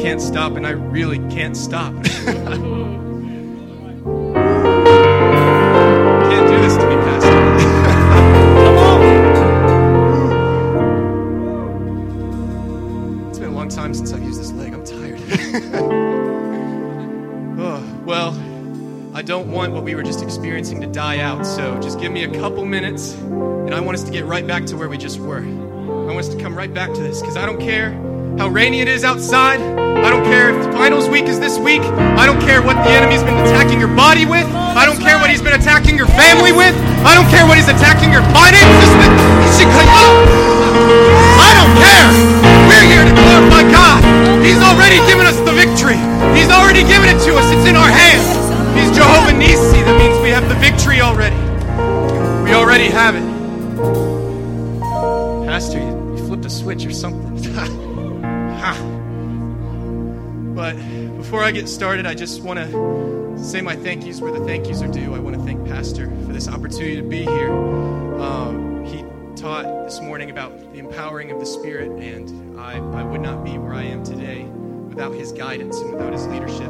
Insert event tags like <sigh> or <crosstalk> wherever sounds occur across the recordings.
can't stop, and I really can't stop. <laughs> can't do this to me, Pastor. Come on. It's been a long time since I've used this leg. I'm tired. <laughs> oh, well, I don't want what we were just experiencing to die out, so just give me a couple minutes, and I want us to get right back to where we just were. I want us to come right back to this because I don't care how rainy it is outside. I don't care if the finals week is this week. I don't care what the enemy's been attacking your body with. I don't care what he's been attacking your family with. I don't care what he's attacking your finances with. I don't care. We're here to glorify God. He's already given us the victory. He's already given it to us. It's in our hands. He's Jehovah Nissi. That means we have the victory already. We already have it. Pastor, you, you flipped a switch or something. Before I get started, I just want to say my thank yous where the thank yous are due. I want to thank Pastor for this opportunity to be here. Um, he taught this morning about the empowering of the Spirit, and I, I would not be where I am today without his guidance and without his leadership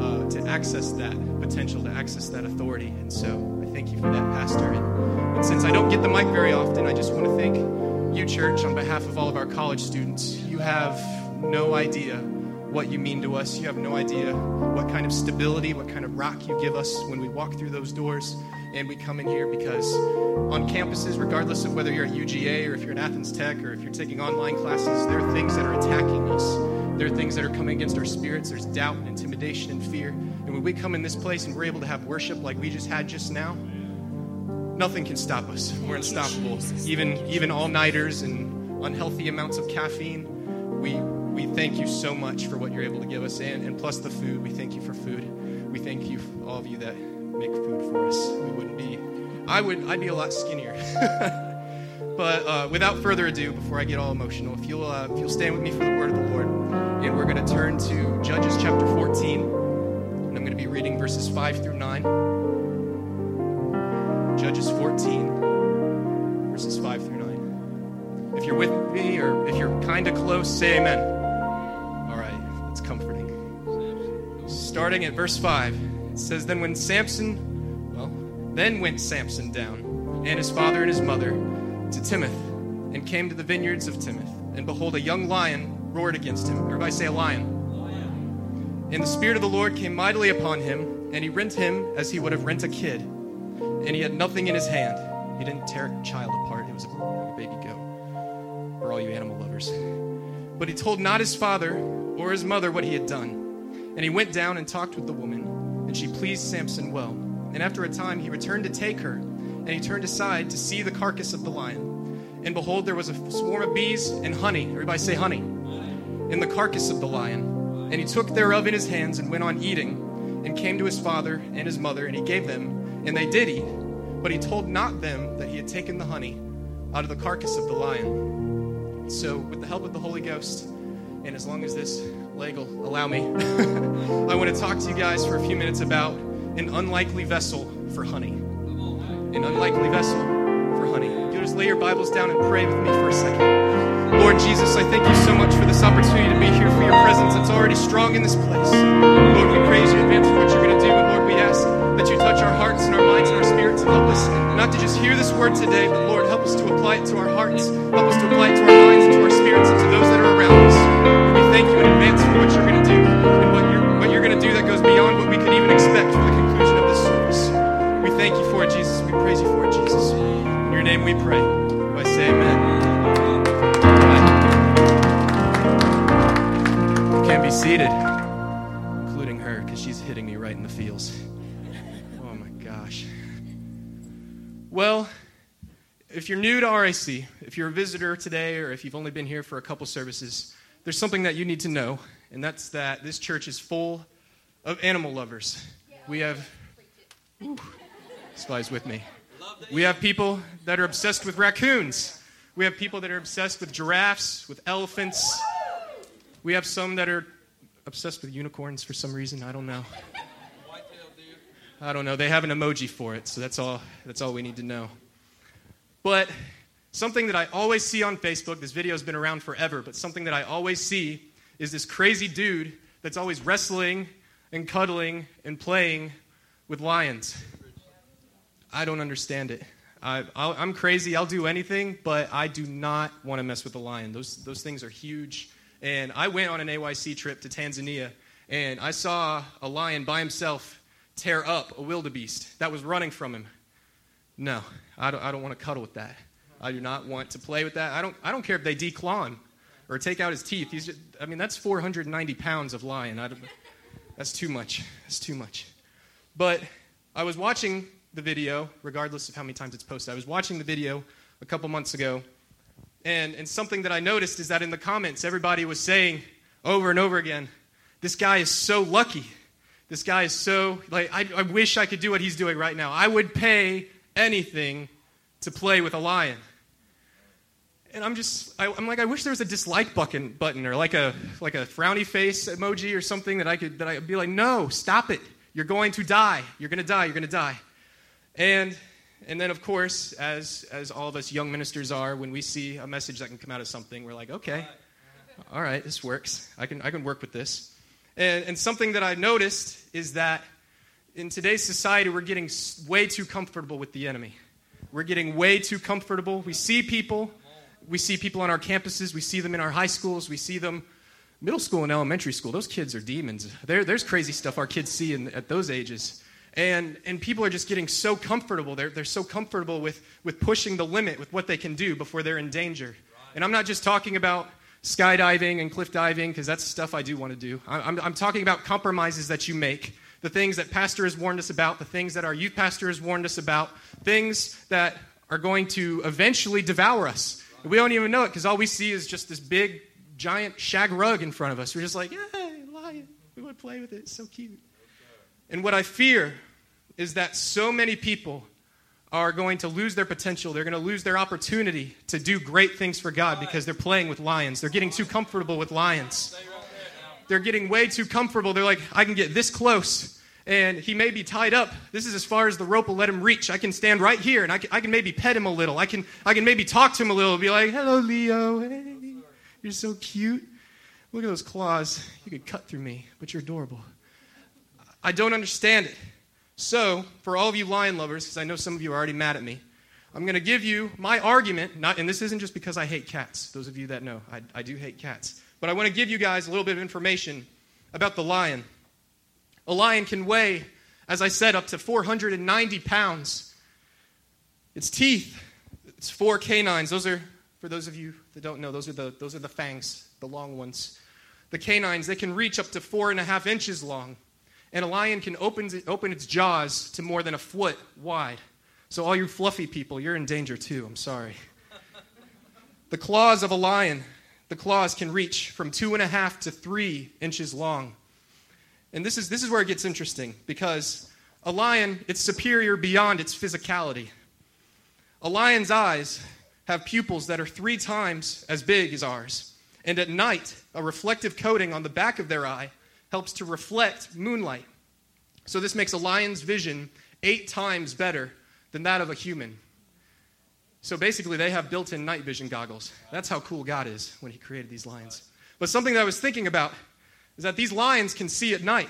uh, to access that potential, to access that authority. And so I thank you for that, Pastor. And, and since I don't get the mic very often, I just want to thank you, church, on behalf of all of our college students. You have no idea what you mean to us. You have no idea what kind of stability, what kind of rock you give us when we walk through those doors and we come in here because on campuses, regardless of whether you're at UGA or if you're at Athens Tech or if you're taking online classes, there are things that are attacking us. There are things that are coming against our spirits. There's doubt and intimidation and fear. And when we come in this place and we're able to have worship like we just had just now, nothing can stop us. We're unstoppable. Even even all nighters and unhealthy amounts of caffeine. We we thank you so much for what you're able to give us, and, and plus the food. We thank you for food. We thank you, all of you that make food for us. We wouldn't be. I would. I'd be a lot skinnier. <laughs> but uh, without further ado, before I get all emotional, if you'll uh, if you'll stand with me for the word of the Lord, and we're going to turn to Judges chapter 14, and I'm going to be reading verses five through nine. Judges 14, verses 5 through 9. If you're with me or if you're kind of close, say amen. Starting at verse 5, it says, Then when Samson, well, then went Samson down, and his father and his mother, to Timoth, and came to the vineyards of Timoth. And behold, a young lion roared against him. Everybody say a lion. And the Spirit of the Lord came mightily upon him, and he rent him as he would have rent a kid and he had nothing in his hand. He didn't tear a child apart. It was a baby goat. For all you animal lovers. But he told not his father or his mother what he had done. And he went down and talked with the woman, and she pleased Samson well. And after a time he returned to take her, and he turned aside to see the carcass of the lion. And behold, there was a swarm of bees and honey. Everybody say honey. In the carcass of the lion. And he took thereof in his hands and went on eating, and came to his father and his mother, and he gave them and they did eat, but he told not them that he had taken the honey out of the carcass of the lion. So, with the help of the Holy Ghost, and as long as this leg will allow me, <laughs> I want to talk to you guys for a few minutes about an unlikely vessel for honey. An unlikely vessel for honey. You just lay your Bibles down and pray with me for a second. Lord Jesus, I thank you so much for this opportunity to be here, for your presence that's already strong in this place. Lord, we praise you in advance for what you're going to do, and Lord, we ask that you touch our hearts and our minds and our spirits and help us not to just hear this word today, but Lord, help us to apply it to our hearts, help us to apply it to our minds and to our spirits and to those that thank you for it, Jesus. We praise you for it, Jesus. In your name we pray. I say amen. You can be seated, including her, because she's hitting me right in the feels. Oh my gosh. Well, if you're new to RIC, if you're a visitor today, or if you've only been here for a couple services, there's something that you need to know, and that's that this church is full of animal lovers. We have. Ooh, Spy's with me. We have people that are obsessed with raccoons. We have people that are obsessed with giraffes, with elephants. We have some that are obsessed with unicorns for some reason. I don't know. I don't know. They have an emoji for it, so that's all. That's all we need to know. But something that I always see on Facebook. This video has been around forever, but something that I always see is this crazy dude that's always wrestling and cuddling and playing with lions. I don't understand it. I, am crazy. I'll do anything, but I do not want to mess with a lion. Those, those things are huge. And I went on an AYC trip to Tanzania, and I saw a lion by himself tear up a wildebeest that was running from him. No, I don't, I don't want to cuddle with that. I do not want to play with that. I don't, I don't care if they declaw him or take out his teeth. He's just, I mean, that's 490 pounds of lion. that's too much. That's too much. But I was watching the video, regardless of how many times it's posted. I was watching the video a couple months ago, and, and something that I noticed is that in the comments, everybody was saying over and over again, This guy is so lucky. This guy is so, like, I, I wish I could do what he's doing right now. I would pay anything to play with a lion. And I'm just, I, am like, I wish there was a dislike button, button or like a, like a frowny face emoji or something that I could, that I would be like, no, stop it. You're going to die. You're going to die. You're going to die. And, and then, of course, as, as all of us young ministers are, when we see a message that can come out of something, we're like, okay, all right, this works. I can, I can work with this. And, and something that I've noticed is that in today's society, we're getting way too comfortable with the enemy. We're getting way too comfortable. We see people we see people on our campuses, we see them in our high schools, we see them middle school and elementary school. Those kids are demons. There, there's crazy stuff our kids see in, at those ages. And, and people are just getting so comfortable. They're, they're so comfortable with, with pushing the limit with what they can do before they're in danger. And I'm not just talking about skydiving and cliff diving, because that's stuff I do want to do. I'm, I'm talking about compromises that you make, the things that Pastor has warned us about, the things that our youth pastor has warned us about, things that are going to eventually devour us. We don't even know it because all we see is just this big, giant shag rug in front of us. We're just like, hey, lion. We want to play with it. It's so cute. And what I fear is that so many people are going to lose their potential. They're going to lose their opportunity to do great things for God because they're playing with lions. They're getting too comfortable with lions. They're getting way too comfortable. They're like, I can get this close and he may be tied up. This is as far as the rope will let him reach. I can stand right here and I can, I can maybe pet him a little. I can, I can maybe talk to him a little, be like, hello, Leo. Hey, you're so cute. Look at those claws. You could cut through me, but you're adorable. I don't understand it. So, for all of you lion lovers, because I know some of you are already mad at me, I'm going to give you my argument, not, and this isn't just because I hate cats. Those of you that know, I, I do hate cats. But I want to give you guys a little bit of information about the lion. A lion can weigh, as I said, up to 490 pounds. Its teeth, its four canines, those are, for those of you that don't know, those are the, those are the fangs, the long ones. The canines, they can reach up to four and a half inches long. And a lion can open, open its jaws to more than a foot wide. So, all you fluffy people, you're in danger too. I'm sorry. the claws of a lion, the claws can reach from two and a half to three inches long. And this is, this is where it gets interesting because a lion, it's superior beyond its physicality. A lion's eyes have pupils that are three times as big as ours. And at night, a reflective coating on the back of their eye helps to reflect moonlight. So this makes a lion's vision eight times better than that of a human. So basically, they have built in night vision goggles. That's how cool God is when He created these lions. But something that I was thinking about is that these lions can see at night.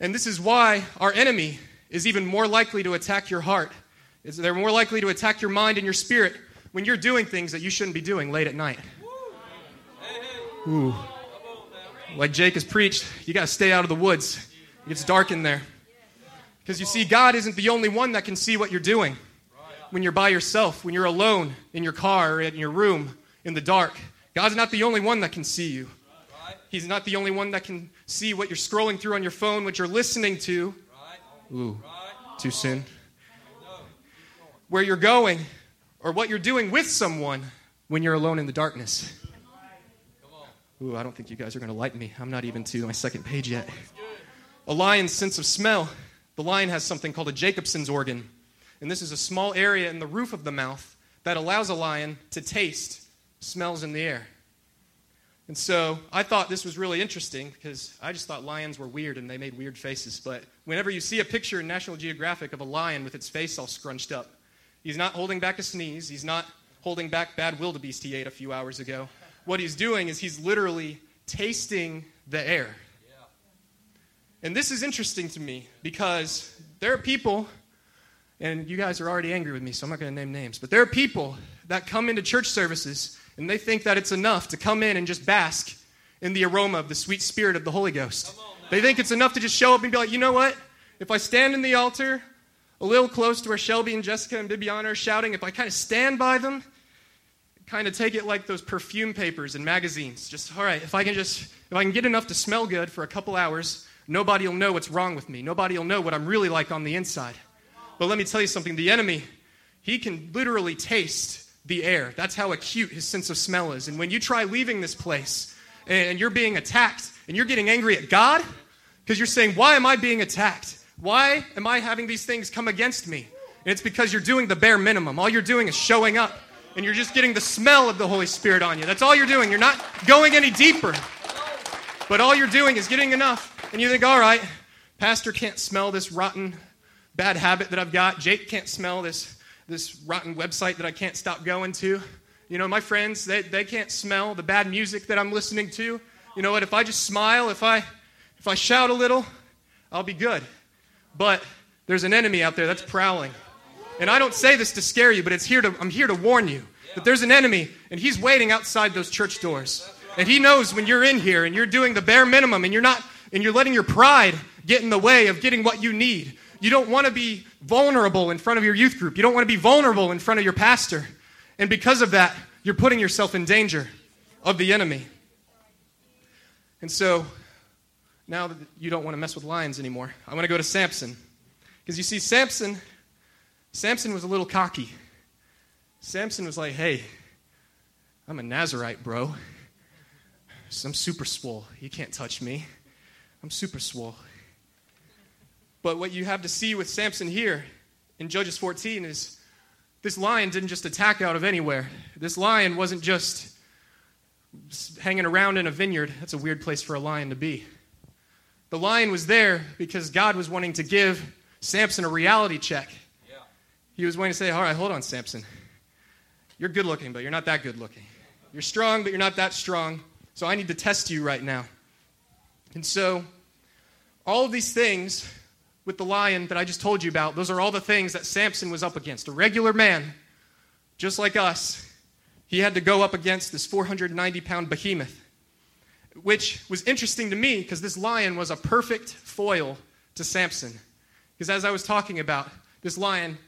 And this is why our enemy is even more likely to attack your heart. Is they're more likely to attack your mind and your spirit when you're doing things that you shouldn't be doing late at night. Ooh. Like Jake has preached, you got to stay out of the woods. It gets dark in there. Because you see, God isn't the only one that can see what you're doing. When you're by yourself, when you're alone in your car or in your room in the dark, God's not the only one that can see you. He's not the only one that can see what you're scrolling through on your phone, what you're listening to. Ooh, too soon. Where you're going, or what you're doing with someone when you're alone in the darkness. Ooh, I don't think you guys are going to like me. I'm not even to my second page yet. A lion's sense of smell. The lion has something called a Jacobson's organ. And this is a small area in the roof of the mouth that allows a lion to taste smells in the air. And so I thought this was really interesting because I just thought lions were weird and they made weird faces. But whenever you see a picture in National Geographic of a lion with its face all scrunched up, he's not holding back a sneeze, he's not holding back bad wildebeest he ate a few hours ago. What he's doing is he's literally tasting the air. And this is interesting to me because there are people, and you guys are already angry with me, so I'm not going to name names, but there are people that come into church services and they think that it's enough to come in and just bask in the aroma of the sweet spirit of the Holy Ghost. They think it's enough to just show up and be like, you know what? If I stand in the altar a little close to where Shelby and Jessica and Bibiana are shouting, if I kind of stand by them, kind of take it like those perfume papers and magazines. Just, all right, if I can just, if I can get enough to smell good for a couple hours, nobody will know what's wrong with me. Nobody will know what I'm really like on the inside. But let me tell you something the enemy, he can literally taste the air. That's how acute his sense of smell is. And when you try leaving this place and you're being attacked and you're getting angry at God, because you're saying, Why am I being attacked? Why am I having these things come against me? And it's because you're doing the bare minimum. All you're doing is showing up and you're just getting the smell of the Holy Spirit on you. That's all you're doing. You're not going any deeper. But all you're doing is getting enough. And you think, all right, Pastor can't smell this rotten bad habit that I've got. Jake can't smell this, this rotten website that I can't stop going to. You know, my friends, they, they can't smell the bad music that I'm listening to. You know what? If I just smile, if I, if I shout a little, I'll be good. But there's an enemy out there that's prowling. And I don't say this to scare you, but it's here to, I'm here to warn you that there's an enemy, and he's waiting outside those church doors. And he knows when you're in here and you're doing the bare minimum and you're not, and you're letting your pride get in the way of getting what you need. You don't want to be vulnerable in front of your youth group. You don't want to be vulnerable in front of your pastor. And because of that, you're putting yourself in danger of the enemy. And so, now that you don't want to mess with lions anymore, I want to go to Samson. Because you see, Samson Samson was a little cocky. Samson was like, hey, I'm a Nazarite, bro. I'm super swole. You can't touch me. I'm super swole. But what you have to see with Samson here in Judges 14 is this lion didn't just attack out of anywhere. This lion wasn't just hanging around in a vineyard. That's a weird place for a lion to be. The lion was there because God was wanting to give Samson a reality check he was wanting to say, All right, hold on, Samson. You're good looking, but you're not that good looking. You're strong, but you're not that strong. So I need to test you right now. And so, all of these things with the lion that I just told you about, those are all the things that Samson was up against. A regular man, just like us, he had to go up against this 490 pound behemoth, which was interesting to me because this lion was a perfect foil to Samson. Because as I was talking about, this lion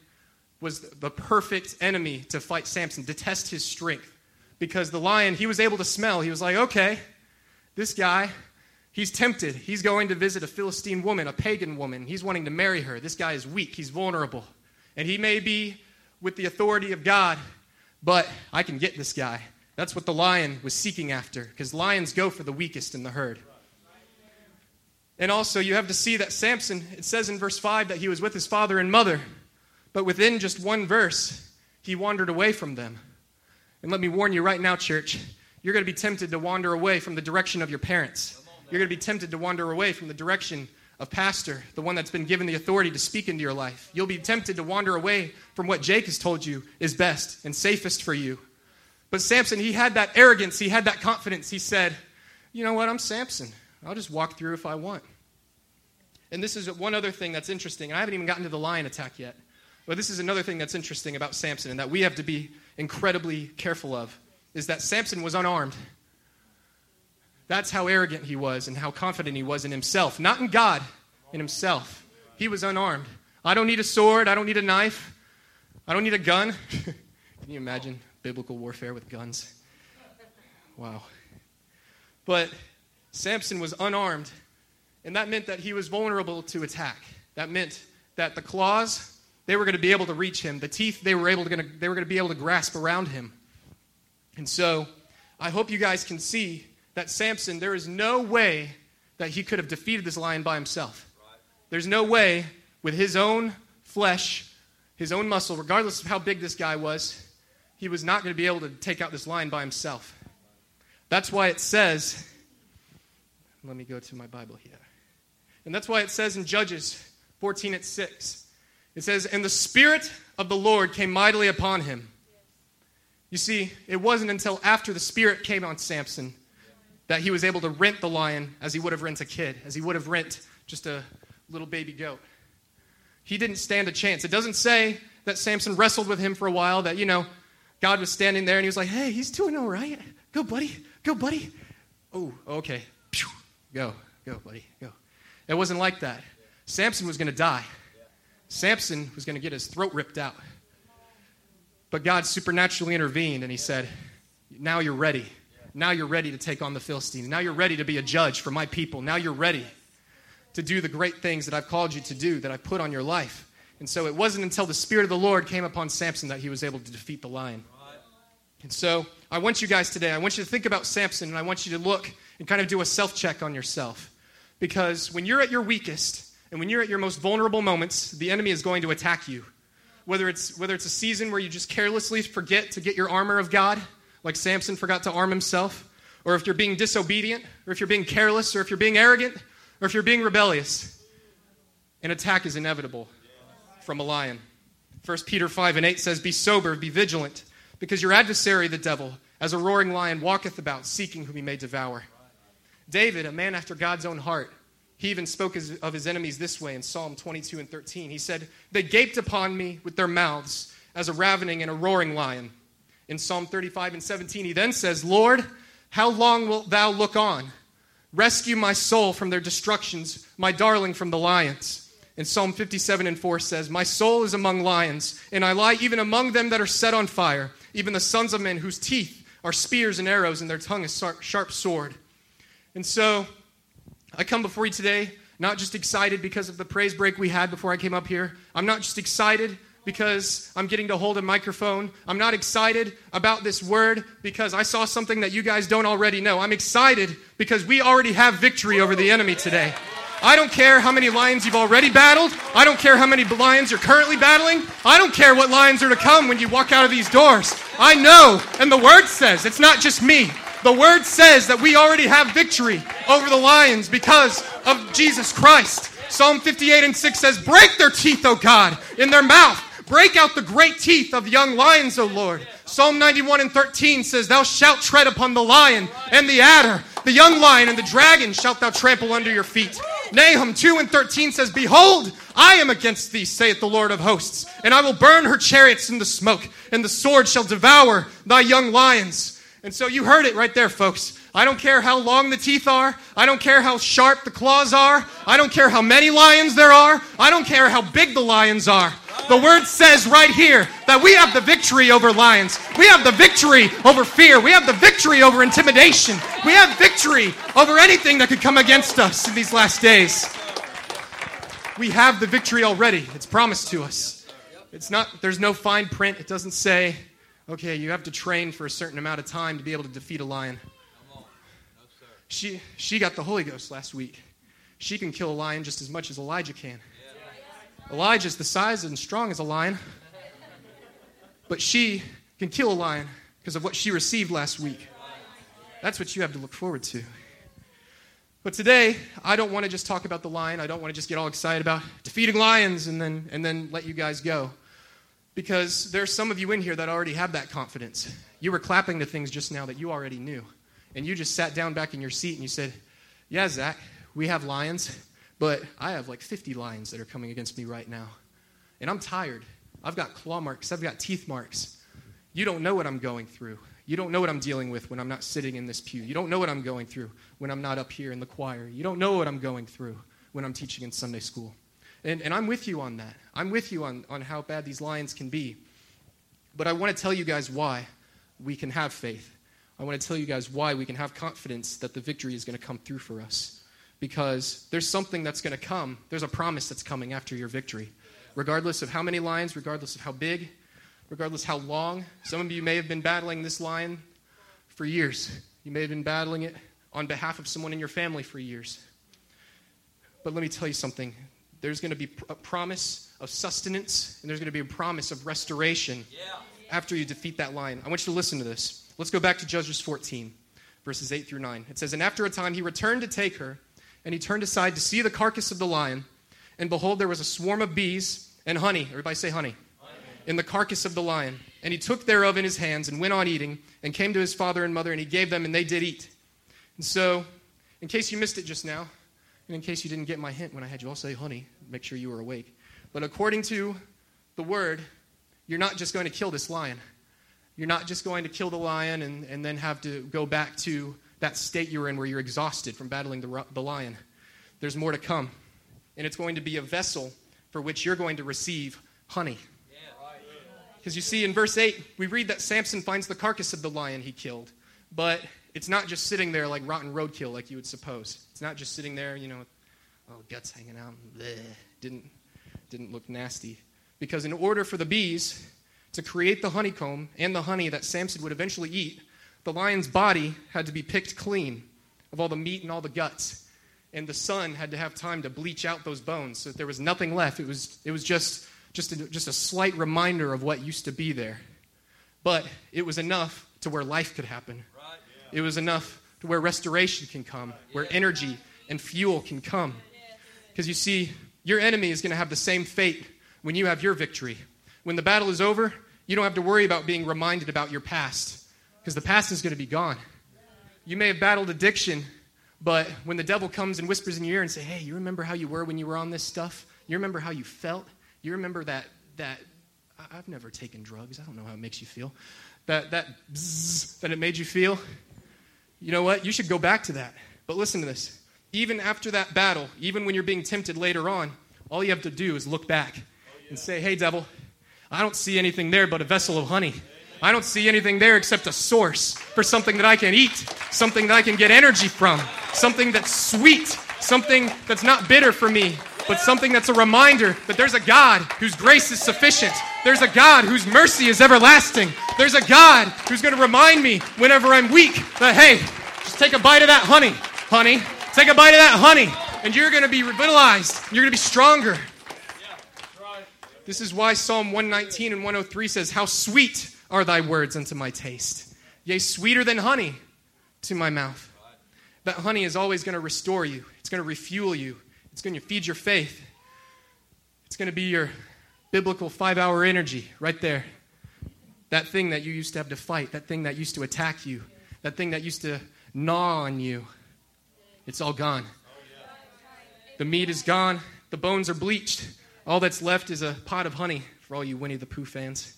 was the perfect enemy to fight Samson, to test his strength. Because the lion, he was able to smell. He was like, okay, this guy, he's tempted. He's going to visit a Philistine woman, a pagan woman. He's wanting to marry her. This guy is weak. He's vulnerable. And he may be with the authority of God, but I can get this guy. That's what the lion was seeking after, because lions go for the weakest in the herd. And also, you have to see that Samson, it says in verse 5 that he was with his father and mother. But within just one verse, he wandered away from them. And let me warn you right now, church, you're going to be tempted to wander away from the direction of your parents. You're going to be tempted to wander away from the direction of pastor, the one that's been given the authority to speak into your life. You'll be tempted to wander away from what Jake has told you is best and safest for you. But Samson, he had that arrogance, he had that confidence. He said, You know what? I'm Samson. I'll just walk through if I want. And this is one other thing that's interesting. I haven't even gotten to the lion attack yet. But this is another thing that's interesting about Samson and that we have to be incredibly careful of is that Samson was unarmed. That's how arrogant he was and how confident he was in himself, not in God, in himself. He was unarmed. I don't need a sword, I don't need a knife, I don't need a gun. <laughs> Can you imagine biblical warfare with guns? Wow. But Samson was unarmed, and that meant that he was vulnerable to attack. That meant that the claws they were going to be able to reach him. The teeth, they were, able to, they were going to be able to grasp around him. And so I hope you guys can see that Samson, there is no way that he could have defeated this lion by himself. There's no way with his own flesh, his own muscle, regardless of how big this guy was, he was not going to be able to take out this lion by himself. That's why it says, let me go to my Bible here. And that's why it says in Judges 14 at 6 it says, And the Spirit of the Lord came mightily upon him. You see, it wasn't until after the Spirit came on Samson that he was able to rent the lion as he would have rent a kid, as he would have rent just a little baby goat. He didn't stand a chance. It doesn't say that Samson wrestled with him for a while, that, you know, God was standing there and he was like, hey, he's doing all right. Go, buddy. Go, buddy. Oh, okay. Go, go, buddy. Go. It wasn't like that. Samson was going to die. Samson was going to get his throat ripped out. But God supernaturally intervened and he said, Now you're ready. Now you're ready to take on the Philistines. Now you're ready to be a judge for my people. Now you're ready to do the great things that I've called you to do, that I've put on your life. And so it wasn't until the Spirit of the Lord came upon Samson that he was able to defeat the lion. And so I want you guys today, I want you to think about Samson and I want you to look and kind of do a self check on yourself. Because when you're at your weakest and when you're at your most vulnerable moments, the enemy is going to attack you. Whether it's, whether it's a season where you just carelessly forget to get your armor of God, like Samson forgot to arm himself, or if you're being disobedient, or if you're being careless, or if you're being arrogant, or if you're being rebellious, an attack is inevitable from a lion. 1 Peter 5 and 8 says, Be sober, be vigilant, because your adversary, the devil, as a roaring lion, walketh about, seeking whom he may devour. David, a man after God's own heart, he even spoke of his enemies this way in Psalm 22 and 13. He said, They gaped upon me with their mouths as a ravening and a roaring lion. In Psalm 35 and 17, he then says, Lord, how long wilt thou look on? Rescue my soul from their destructions, my darling from the lions. In Psalm 57 and 4 says, My soul is among lions, and I lie even among them that are set on fire, even the sons of men whose teeth are spears and arrows, and their tongue is sharp sword. And so I come before you today not just excited because of the praise break we had before I came up here. I'm not just excited because I'm getting to hold a microphone. I'm not excited about this word because I saw something that you guys don't already know. I'm excited because we already have victory over the enemy today. I don't care how many lions you've already battled. I don't care how many lions you're currently battling. I don't care what lions are to come when you walk out of these doors. I know, and the word says, it's not just me. The word says that we already have victory over the lions because of Jesus Christ. Psalm 58 and 6 says, Break their teeth, O God, in their mouth Break out the great teeth of young lions, O Lord. Psalm 91 and 13 says, Thou shalt tread upon the lion and the adder, the young lion and the dragon shalt thou trample under your feet. Nahum 2 and 13 says, Behold, I am against thee, saith the Lord of hosts, and I will burn her chariots in the smoke, and the sword shall devour thy young lions. And so you heard it right there, folks. I don't care how long the teeth are. I don't care how sharp the claws are. I don't care how many lions there are. I don't care how big the lions are. The word says right here that we have the victory over lions. We have the victory over fear. We have the victory over intimidation. We have victory over anything that could come against us in these last days. We have the victory already. It's promised to us. It's not there's no fine print. It doesn't say, okay, you have to train for a certain amount of time to be able to defeat a lion. She she got the Holy Ghost last week. She can kill a lion just as much as Elijah can. Elijah's the size and strong as a lion, but she can kill a lion because of what she received last week. That's what you have to look forward to. But today, I don't want to just talk about the lion. I don't want to just get all excited about defeating lions and then, and then let you guys go. Because there's some of you in here that already have that confidence. You were clapping to things just now that you already knew. And you just sat down back in your seat and you said, Yeah, Zach, we have lions. But I have like 50 lions that are coming against me right now. And I'm tired. I've got claw marks, I've got teeth marks. You don't know what I'm going through. You don't know what I'm dealing with when I'm not sitting in this pew. You don't know what I'm going through when I'm not up here in the choir. You don't know what I'm going through when I'm teaching in Sunday school. And, and I'm with you on that. I'm with you on, on how bad these lions can be. But I want to tell you guys why we can have faith. I want to tell you guys why we can have confidence that the victory is going to come through for us because there's something that's going to come. There's a promise that's coming after your victory. Regardless of how many lions, regardless of how big, regardless how long. Some of you may have been battling this lion for years. You may have been battling it on behalf of someone in your family for years. But let me tell you something. There's going to be a promise of sustenance, and there's going to be a promise of restoration yeah. after you defeat that lion. I want you to listen to this. Let's go back to Judges 14, verses 8 through 9. It says, And after a time he returned to take her and he turned aside to see the carcass of the lion. And behold, there was a swarm of bees and honey. Everybody say honey. honey. In the carcass of the lion. And he took thereof in his hands and went on eating, and came to his father and mother, and he gave them, and they did eat. And so, in case you missed it just now, and in case you didn't get my hint when I had you all say honey, make sure you were awake. But according to the word, you're not just going to kill this lion. You're not just going to kill the lion and, and then have to go back to that state you were in where you're exhausted from battling the, the lion. There's more to come. And it's going to be a vessel for which you're going to receive honey. Because you see, in verse 8, we read that Samson finds the carcass of the lion he killed. But it's not just sitting there like rotten roadkill, like you would suppose. It's not just sitting there, you know, oh, guts hanging out. Bleh. Didn't, didn't look nasty. Because in order for the bees to create the honeycomb and the honey that Samson would eventually eat, the lion's body had to be picked clean of all the meat and all the guts. And the sun had to have time to bleach out those bones so that there was nothing left. It was, it was just, just, a, just a slight reminder of what used to be there. But it was enough to where life could happen. It was enough to where restoration can come, where energy and fuel can come. Because you see, your enemy is going to have the same fate when you have your victory. When the battle is over, you don't have to worry about being reminded about your past because the past is going to be gone. You may have battled addiction, but when the devil comes and whispers in your ear and say, "Hey, you remember how you were when you were on this stuff? You remember how you felt? You remember that that I've never taken drugs. I don't know how it makes you feel. That that that it made you feel. You know what? You should go back to that. But listen to this. Even after that battle, even when you're being tempted later on, all you have to do is look back and say, "Hey, devil, I don't see anything there but a vessel of honey. I don't see anything there except a source for something that I can eat, something that I can get energy from, something that's sweet, something that's not bitter for me, but something that's a reminder that there's a God whose grace is sufficient. There's a God whose mercy is everlasting. There's a God who's going to remind me whenever I'm weak that, hey, just take a bite of that honey, honey. Take a bite of that honey, and you're going to be revitalized. You're going to be stronger. This is why Psalm 119 and 103 says, How sweet are thy words unto my taste. Yea, sweeter than honey to my mouth. That honey is always going to restore you, it's going to refuel you, it's going to feed your faith. It's going to be your biblical five hour energy right there. That thing that you used to have to fight, that thing that used to attack you, that thing that used to gnaw on you, it's all gone. The meat is gone, the bones are bleached. All that's left is a pot of honey for all you Winnie the Pooh fans.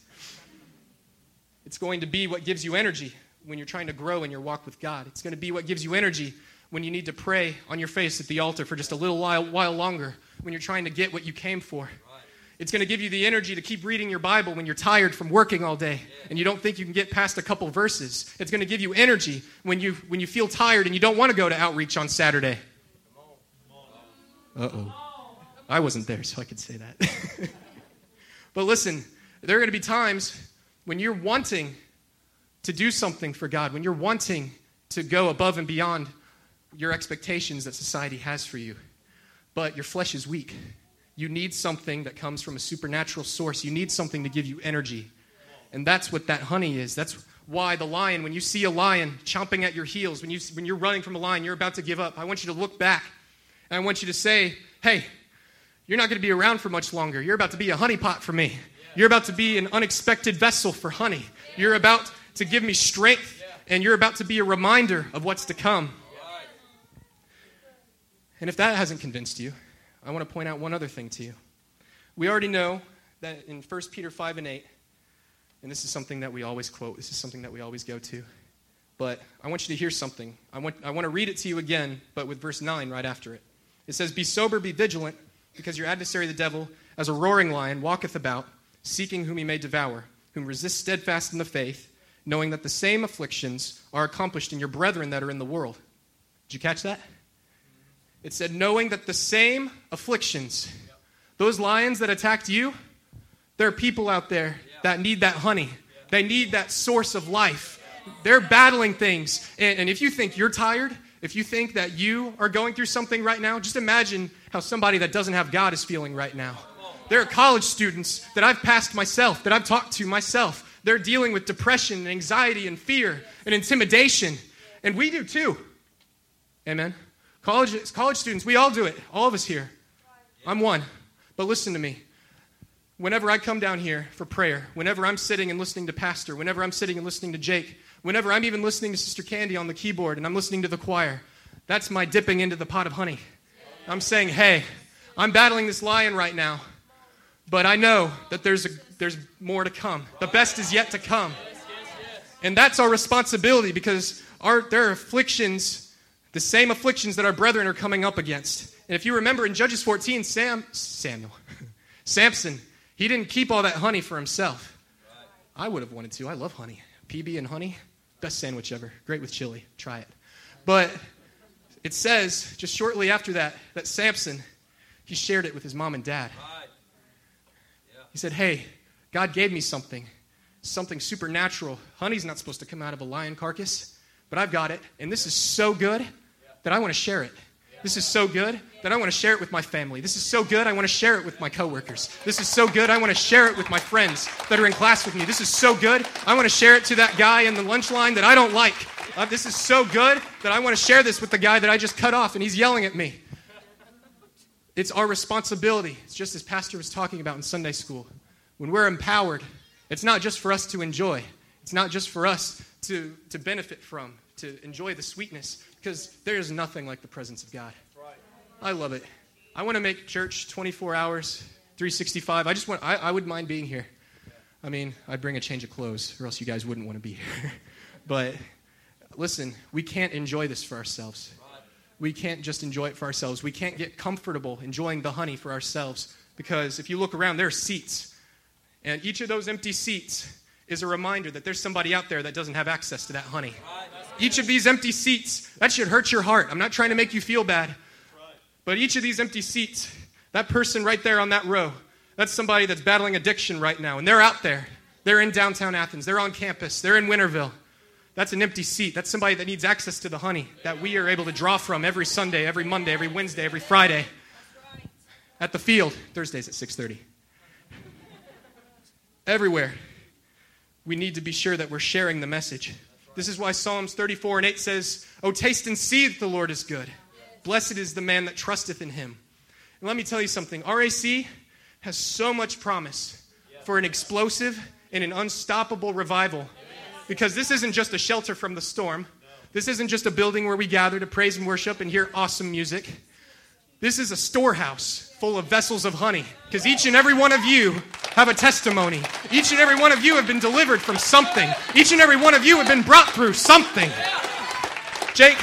It's going to be what gives you energy when you're trying to grow in your walk with God. It's going to be what gives you energy when you need to pray on your face at the altar for just a little while, while longer, when you're trying to get what you came for. It's going to give you the energy to keep reading your Bible when you're tired from working all day and you don't think you can get past a couple verses. It's going to give you energy when you, when you feel tired and you don't want to go to outreach on Saturday. Uh oh. I wasn't there, so I could say that. <laughs> but listen, there are going to be times when you're wanting to do something for God, when you're wanting to go above and beyond your expectations that society has for you, but your flesh is weak. You need something that comes from a supernatural source. You need something to give you energy. And that's what that honey is. That's why the lion, when you see a lion chomping at your heels, when, you, when you're running from a lion, you're about to give up, I want you to look back and I want you to say, hey, you're not going to be around for much longer. You're about to be a honeypot for me. You're about to be an unexpected vessel for honey. You're about to give me strength, and you're about to be a reminder of what's to come. And if that hasn't convinced you, I want to point out one other thing to you. We already know that in 1 Peter 5 and 8, and this is something that we always quote, this is something that we always go to, but I want you to hear something. I want, I want to read it to you again, but with verse 9 right after it. It says, Be sober, be vigilant because your adversary, the devil, as a roaring lion, walketh about, seeking whom he may devour, whom resist steadfast in the faith, knowing that the same afflictions are accomplished in your brethren that are in the world. Did you catch that? It said, knowing that the same afflictions, those lions that attacked you, there are people out there that need that honey. They need that source of life. They're battling things. And, and if you think you're tired, if you think that you are going through something right now, just imagine how somebody that doesn't have God is feeling right now. There are college students that I've passed myself, that I've talked to myself. They're dealing with depression and anxiety and fear and intimidation. And we do too. Amen. College, college students, we all do it. All of us here. I'm one. But listen to me. Whenever I come down here for prayer, whenever I'm sitting and listening to Pastor, whenever I'm sitting and listening to Jake, Whenever I'm even listening to Sister Candy on the keyboard and I'm listening to the choir, that's my dipping into the pot of honey. I'm saying, hey, I'm battling this lion right now, but I know that there's, a, there's more to come. The best is yet to come. And that's our responsibility because our, there are afflictions, the same afflictions that our brethren are coming up against. And if you remember in Judges 14, Sam, Samuel, <laughs> Samson, he didn't keep all that honey for himself. I would have wanted to. I love honey. PB and honey, best sandwich ever. Great with chili. Try it. But it says, just shortly after that, that Samson, he shared it with his mom and dad. He said, Hey, God gave me something, something supernatural. Honey's not supposed to come out of a lion carcass, but I've got it. And this is so good that I want to share it. This is so good that I want to share it with my family. This is so good, I want to share it with my coworkers. This is so good, I want to share it with my friends that are in class with me. This is so good, I want to share it to that guy in the lunch line that I don't like. Uh, this is so good that I want to share this with the guy that I just cut off and he's yelling at me. It's our responsibility. It's just as Pastor was talking about in Sunday school. When we're empowered, it's not just for us to enjoy, it's not just for us to, to benefit from, to enjoy the sweetness, because there is nothing like the presence of God. I love it. I want to make church 24 hours, 365. I just want, I, I would mind being here. I mean, I'd bring a change of clothes, or else you guys wouldn't want to be <laughs> here. but listen, we can't enjoy this for ourselves. We can't just enjoy it for ourselves. We can't get comfortable enjoying the honey for ourselves because if you look around, there are seats. And each of those empty seats is a reminder that there's somebody out there that doesn't have access to that honey. Each of these empty seats, that should hurt your heart. I'm not trying to make you feel bad. But each of these empty seats, that person right there on that row, that's somebody that's battling addiction right now. And they're out there. They're in downtown Athens. They're on campus. They're in Winterville. That's an empty seat. That's somebody that needs access to the honey that we are able to draw from every Sunday, every Monday, every Wednesday, every Friday at the field. Thursdays at 6:30. Everywhere. We need to be sure that we're sharing the message. This is why Psalms 34 and 8 says, "Oh taste and see that the Lord is good. Blessed is the man that trusteth in him." And let me tell you something. RAC has so much promise for an explosive and an unstoppable revival because this isn't just a shelter from the storm. This isn't just a building where we gather to praise and worship and hear awesome music. This is a storehouse full of vessels of honey because each and every one of you have a testimony. Each and every one of you have been delivered from something. Each and every one of you have been brought through something. Jake,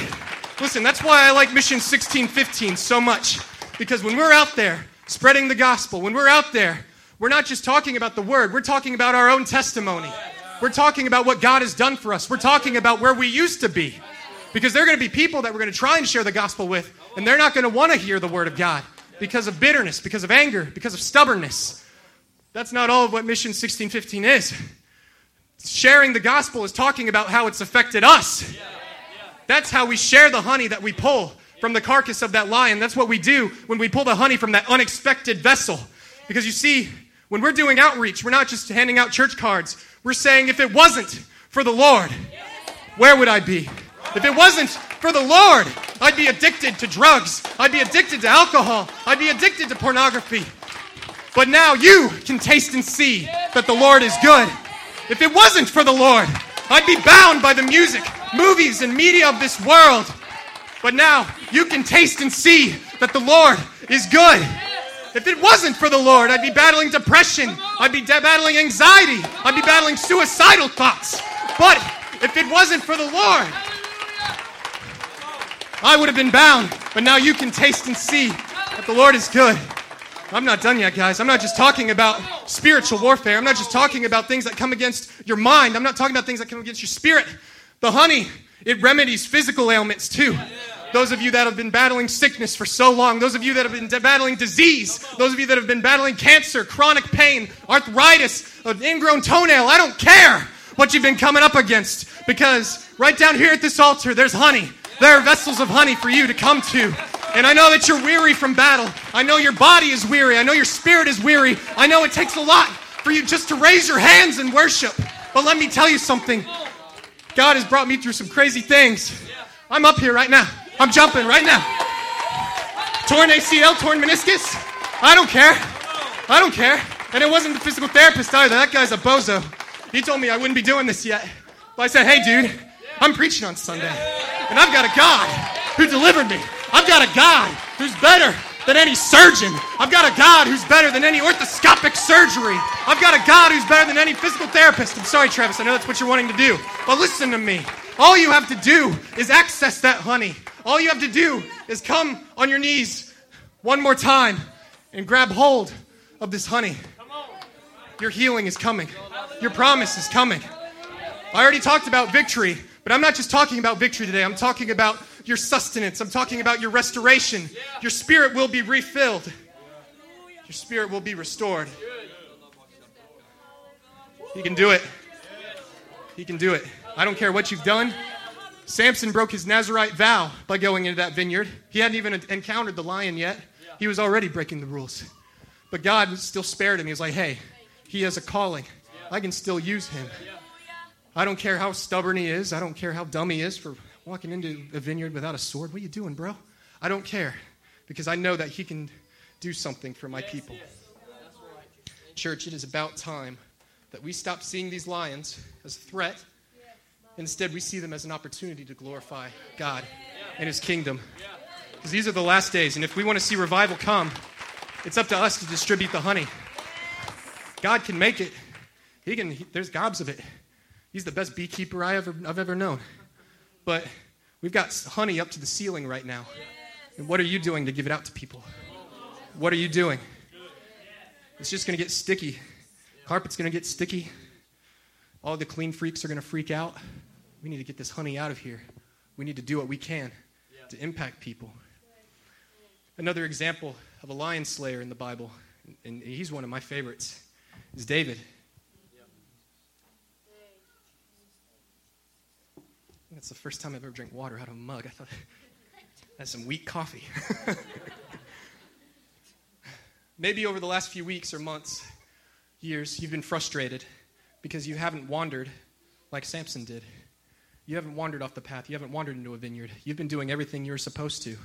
listen, that's why I like Mission 1615 so much because when we're out there spreading the gospel, when we're out there, we're not just talking about the word, we're talking about our own testimony. We're talking about what God has done for us. We're talking about where we used to be. Because there are going to be people that we're going to try and share the gospel with, and they're not going to want to hear the word of God because of bitterness, because of anger, because of stubbornness. That's not all of what Mission 1615 is. Sharing the gospel is talking about how it's affected us. That's how we share the honey that we pull from the carcass of that lion. That's what we do when we pull the honey from that unexpected vessel. Because you see, when we're doing outreach, we're not just handing out church cards. We're saying, if it wasn't for the Lord, where would I be? If it wasn't for the Lord, I'd be addicted to drugs. I'd be addicted to alcohol. I'd be addicted to pornography. But now you can taste and see that the Lord is good. If it wasn't for the Lord, I'd be bound by the music, movies, and media of this world. But now you can taste and see that the Lord is good. If it wasn't for the Lord, I'd be battling depression. I'd be de- battling anxiety. I'd be battling suicidal thoughts. But if it wasn't for the Lord, I would have been bound. But now you can taste and see that the Lord is good. I'm not done yet, guys. I'm not just talking about spiritual warfare. I'm not just talking about things that come against your mind. I'm not talking about things that come against your spirit. The honey, it remedies physical ailments too. Those of you that have been battling sickness for so long, those of you that have been battling disease, those of you that have been battling cancer, chronic pain, arthritis, an ingrown toenail, I don't care what you've been coming up against because right down here at this altar, there's honey. There are vessels of honey for you to come to. And I know that you're weary from battle. I know your body is weary. I know your spirit is weary. I know it takes a lot for you just to raise your hands and worship. But let me tell you something God has brought me through some crazy things. I'm up here right now. I'm jumping right now. Torn ACL, torn meniscus. I don't care. I don't care. And it wasn't the physical therapist either. That guy's a bozo. He told me I wouldn't be doing this yet. But I said, hey, dude, I'm preaching on Sunday. And I've got a God who delivered me. I've got a God who's better than any surgeon. I've got a God who's better than any orthoscopic surgery. I've got a God who's better than any physical therapist. I'm sorry, Travis, I know that's what you're wanting to do. But listen to me. All you have to do is access that honey. All you have to do is come on your knees one more time and grab hold of this honey. Your healing is coming. Your promise is coming. I already talked about victory, but I'm not just talking about victory today. I'm talking about your sustenance. I'm talking about your restoration. Your spirit will be refilled. Your spirit will be restored. He can do it. He can do it. I don't care what you've done. Samson broke his Nazarite vow by going into that vineyard. He hadn't even encountered the lion yet. He was already breaking the rules. But God still spared him. He was like, hey, he has a calling. I can still use him. I don't care how stubborn he is. I don't care how dumb he is for walking into a vineyard without a sword. What are you doing, bro? I don't care because I know that he can do something for my people. Church, it is about time that we stop seeing these lions as a threat. Instead, we see them as an opportunity to glorify God and his kingdom. Because these are the last days, and if we want to see revival come, it's up to us to distribute the honey. God can make it. He can. He, there's gobs of it. He's the best beekeeper I ever, I've ever known. But we've got honey up to the ceiling right now. And what are you doing to give it out to people? What are you doing? It's just going to get sticky. Carpet's going to get sticky. All the clean freaks are going to freak out. We need to get this honey out of here. We need to do what we can to impact people. Another example of a lion slayer in the Bible, and he's one of my favorites, is David. That's the first time I've ever drank water out of a mug. I thought <laughs> that's some weak coffee. <laughs> Maybe over the last few weeks or months, years, you've been frustrated because you haven't wandered like Samson did. You haven't wandered off the path. You haven't wandered into a vineyard. You've been doing everything you were supposed to.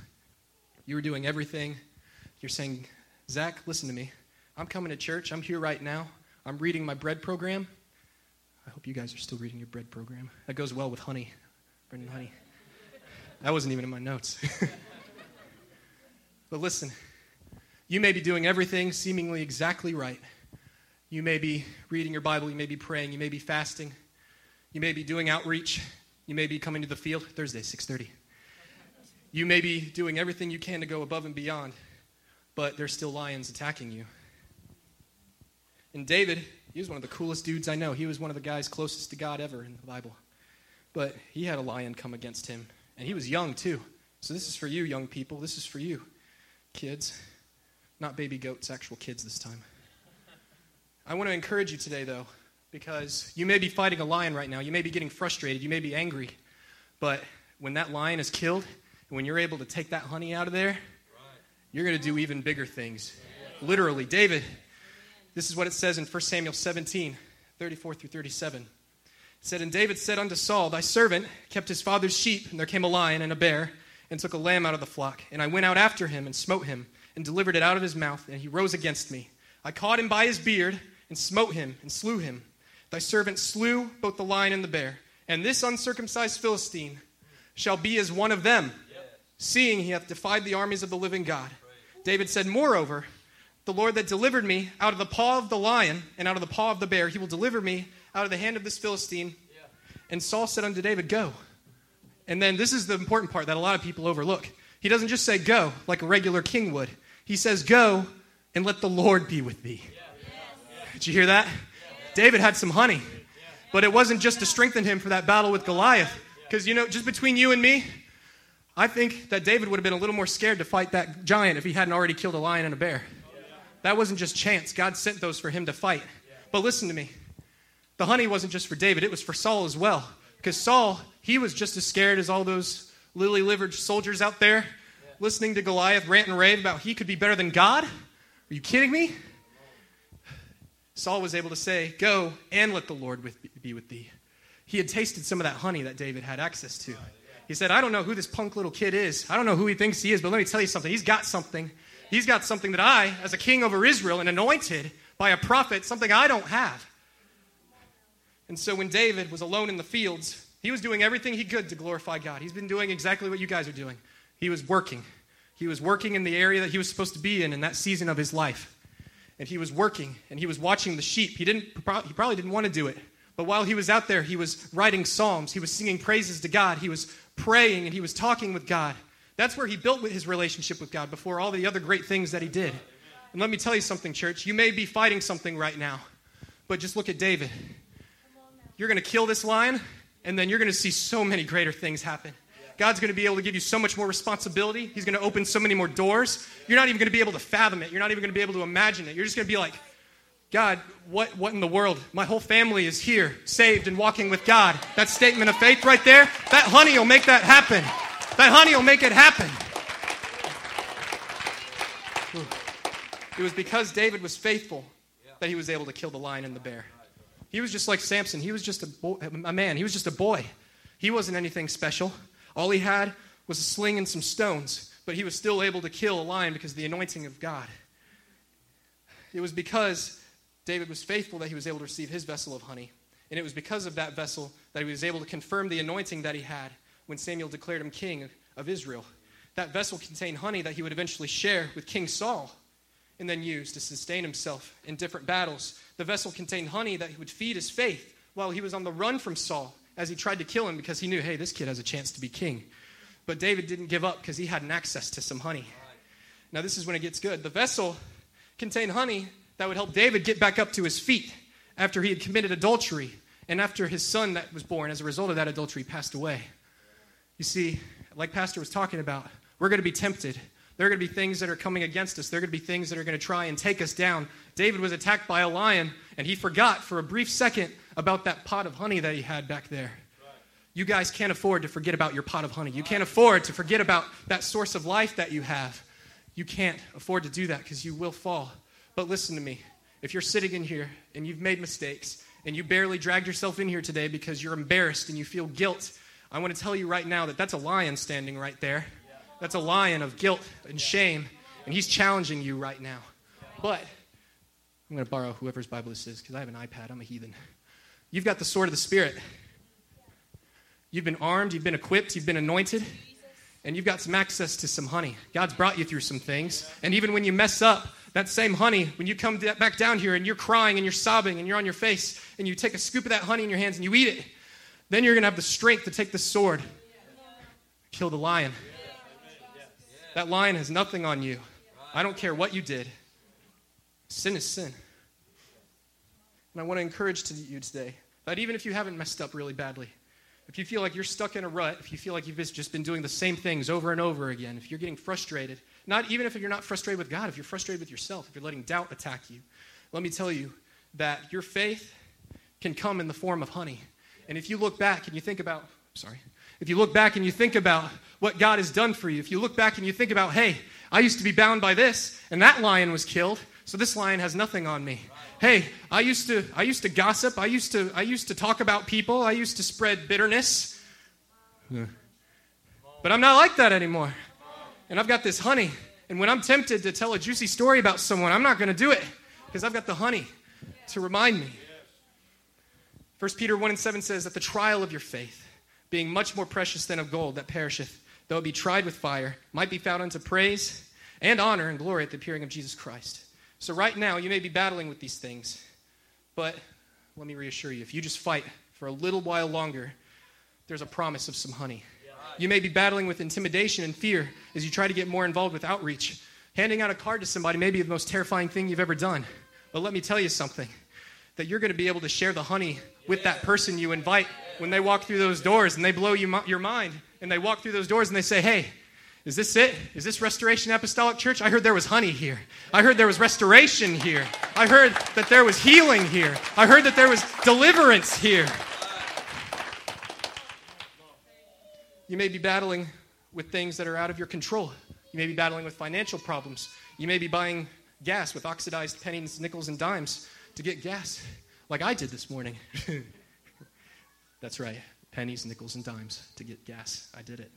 You were doing everything. You're saying, Zach, listen to me. I'm coming to church. I'm here right now. I'm reading my bread program. I hope you guys are still reading your bread program. That goes well with honey. Brendan Honey. That wasn't even in my notes. <laughs> but listen, you may be doing everything seemingly exactly right. You may be reading your Bible, you may be praying, you may be fasting, you may be doing outreach, you may be coming to the field Thursday 6:30. You may be doing everything you can to go above and beyond, but there's still lions attacking you. And David, he was one of the coolest dudes I know. He was one of the guys closest to God ever in the Bible. But he had a lion come against him, and he was young too. So this is for you, young people. This is for you, kids. Not baby goats, actual kids this time. I want to encourage you today, though, because you may be fighting a lion right now. You may be getting frustrated. You may be angry. But when that lion is killed, and when you're able to take that honey out of there, you're going to do even bigger things. Literally, David, this is what it says in 1 Samuel 17 34 through 37 said, And David said unto Saul, Thy servant kept his father's sheep, and there came a lion and a bear, and took a lamb out of the flock. And I went out after him, and smote him, and delivered it out of his mouth, and he rose against me. I caught him by his beard, and smote him, and slew him. Thy servant slew both the lion and the bear. And this uncircumcised Philistine shall be as one of them, seeing he hath defied the armies of the living God. David said, Moreover, the Lord that delivered me out of the paw of the lion and out of the paw of the bear, he will deliver me out of the hand of this Philistine. And Saul said unto David, Go. And then this is the important part that a lot of people overlook. He doesn't just say go like a regular king would, he says, Go and let the Lord be with thee. Did you hear that? David had some honey, but it wasn't just to strengthen him for that battle with Goliath. Because, you know, just between you and me, I think that David would have been a little more scared to fight that giant if he hadn't already killed a lion and a bear. Oh, that wasn't just chance. God sent those for him to fight. But listen to me. The honey wasn't just for David, it was for Saul as well. Because Saul, he was just as scared as all those lily livered soldiers out there listening to Goliath rant and rave about he could be better than God. Are you kidding me? Saul was able to say, Go and let the Lord with, be with thee. He had tasted some of that honey that David had access to. He said, I don't know who this punk little kid is. I don't know who he thinks he is, but let me tell you something. He's got something. He's got something that I, as a king over Israel and anointed by a prophet, something I don't have. And so when David was alone in the fields, he was doing everything he could to glorify God. He's been doing exactly what you guys are doing. He was working. He was working in the area that he was supposed to be in in that season of his life. And he was working and he was watching the sheep. He didn't he probably didn't want to do it. But while he was out there, he was writing psalms. He was singing praises to God. He was praying and he was talking with God. That's where he built his relationship with God before all the other great things that he did. And let me tell you something, church. You may be fighting something right now, but just look at David. You're going to kill this lion, and then you're going to see so many greater things happen. God's going to be able to give you so much more responsibility. He's going to open so many more doors. You're not even going to be able to fathom it. You're not even going to be able to imagine it. You're just going to be like, God, what, what in the world? My whole family is here, saved and walking with God. That statement of faith right there, that honey will make that happen. That honey will make it happen. It was because David was faithful that he was able to kill the lion and the bear. He was just like Samson. He was just a, boy, a man. He was just a boy. He wasn't anything special. All he had was a sling and some stones, but he was still able to kill a lion because of the anointing of God. It was because David was faithful that he was able to receive his vessel of honey. And it was because of that vessel that he was able to confirm the anointing that he had when Samuel declared him king of Israel. That vessel contained honey that he would eventually share with King Saul and then use to sustain himself in different battles. The vessel contained honey that he would feed his faith while he was on the run from Saul as he tried to kill him because he knew, hey, this kid has a chance to be king. But David didn't give up because he had an access to some honey. Now, this is when it gets good. The vessel contained honey that would help David get back up to his feet after he had committed adultery and after his son that was born as a result of that adultery passed away. You see, like Pastor was talking about, we're going to be tempted there are going to be things that are coming against us. There are going to be things that are going to try and take us down. David was attacked by a lion, and he forgot for a brief second about that pot of honey that he had back there. You guys can't afford to forget about your pot of honey. You can't afford to forget about that source of life that you have. You can't afford to do that because you will fall. But listen to me. If you're sitting in here and you've made mistakes and you barely dragged yourself in here today because you're embarrassed and you feel guilt, I want to tell you right now that that's a lion standing right there. That's a lion of guilt and shame, and he's challenging you right now. But I'm going to borrow whoever's Bible this is because I have an iPad. I'm a heathen. You've got the sword of the Spirit. You've been armed, you've been equipped, you've been anointed, and you've got some access to some honey. God's brought you through some things. And even when you mess up, that same honey, when you come back down here and you're crying and you're sobbing and you're on your face and you take a scoop of that honey in your hands and you eat it, then you're going to have the strength to take the sword, kill the lion. That lion has nothing on you. I don't care what you did. Sin is sin. And I want to encourage to you today that even if you haven't messed up really badly, if you feel like you're stuck in a rut, if you feel like you've just been doing the same things over and over again, if you're getting frustrated, not even if you're not frustrated with God, if you're frustrated with yourself, if you're letting doubt attack you, let me tell you that your faith can come in the form of honey. And if you look back and you think about, sorry, if you look back and you think about what God has done for you, if you look back and you think about, hey, I used to be bound by this, and that lion was killed, so this lion has nothing on me. Hey, I used to I used to gossip, I used to I used to talk about people, I used to spread bitterness. But I'm not like that anymore. And I've got this honey. And when I'm tempted to tell a juicy story about someone, I'm not going to do it because I've got the honey to remind me. 1 Peter 1 and 7 says that the trial of your faith being much more precious than of gold that perisheth, though it be tried with fire, might be found unto praise and honor and glory at the appearing of Jesus Christ. So, right now, you may be battling with these things, but let me reassure you if you just fight for a little while longer, there's a promise of some honey. You may be battling with intimidation and fear as you try to get more involved with outreach. Handing out a card to somebody may be the most terrifying thing you've ever done. But let me tell you something that you're going to be able to share the honey with that person you invite when they walk through those doors and they blow you, your mind and they walk through those doors and they say, hey, is this it? Is this Restoration Apostolic Church? I heard there was honey here. I heard there was restoration here. I heard that there was healing here. I heard that there was deliverance here. You may be battling with things that are out of your control. You may be battling with financial problems. You may be buying gas with oxidized pennies, nickels, and dimes to get gas, like I did this morning. <laughs> That's right, pennies, nickels, and dimes to get gas. I did it.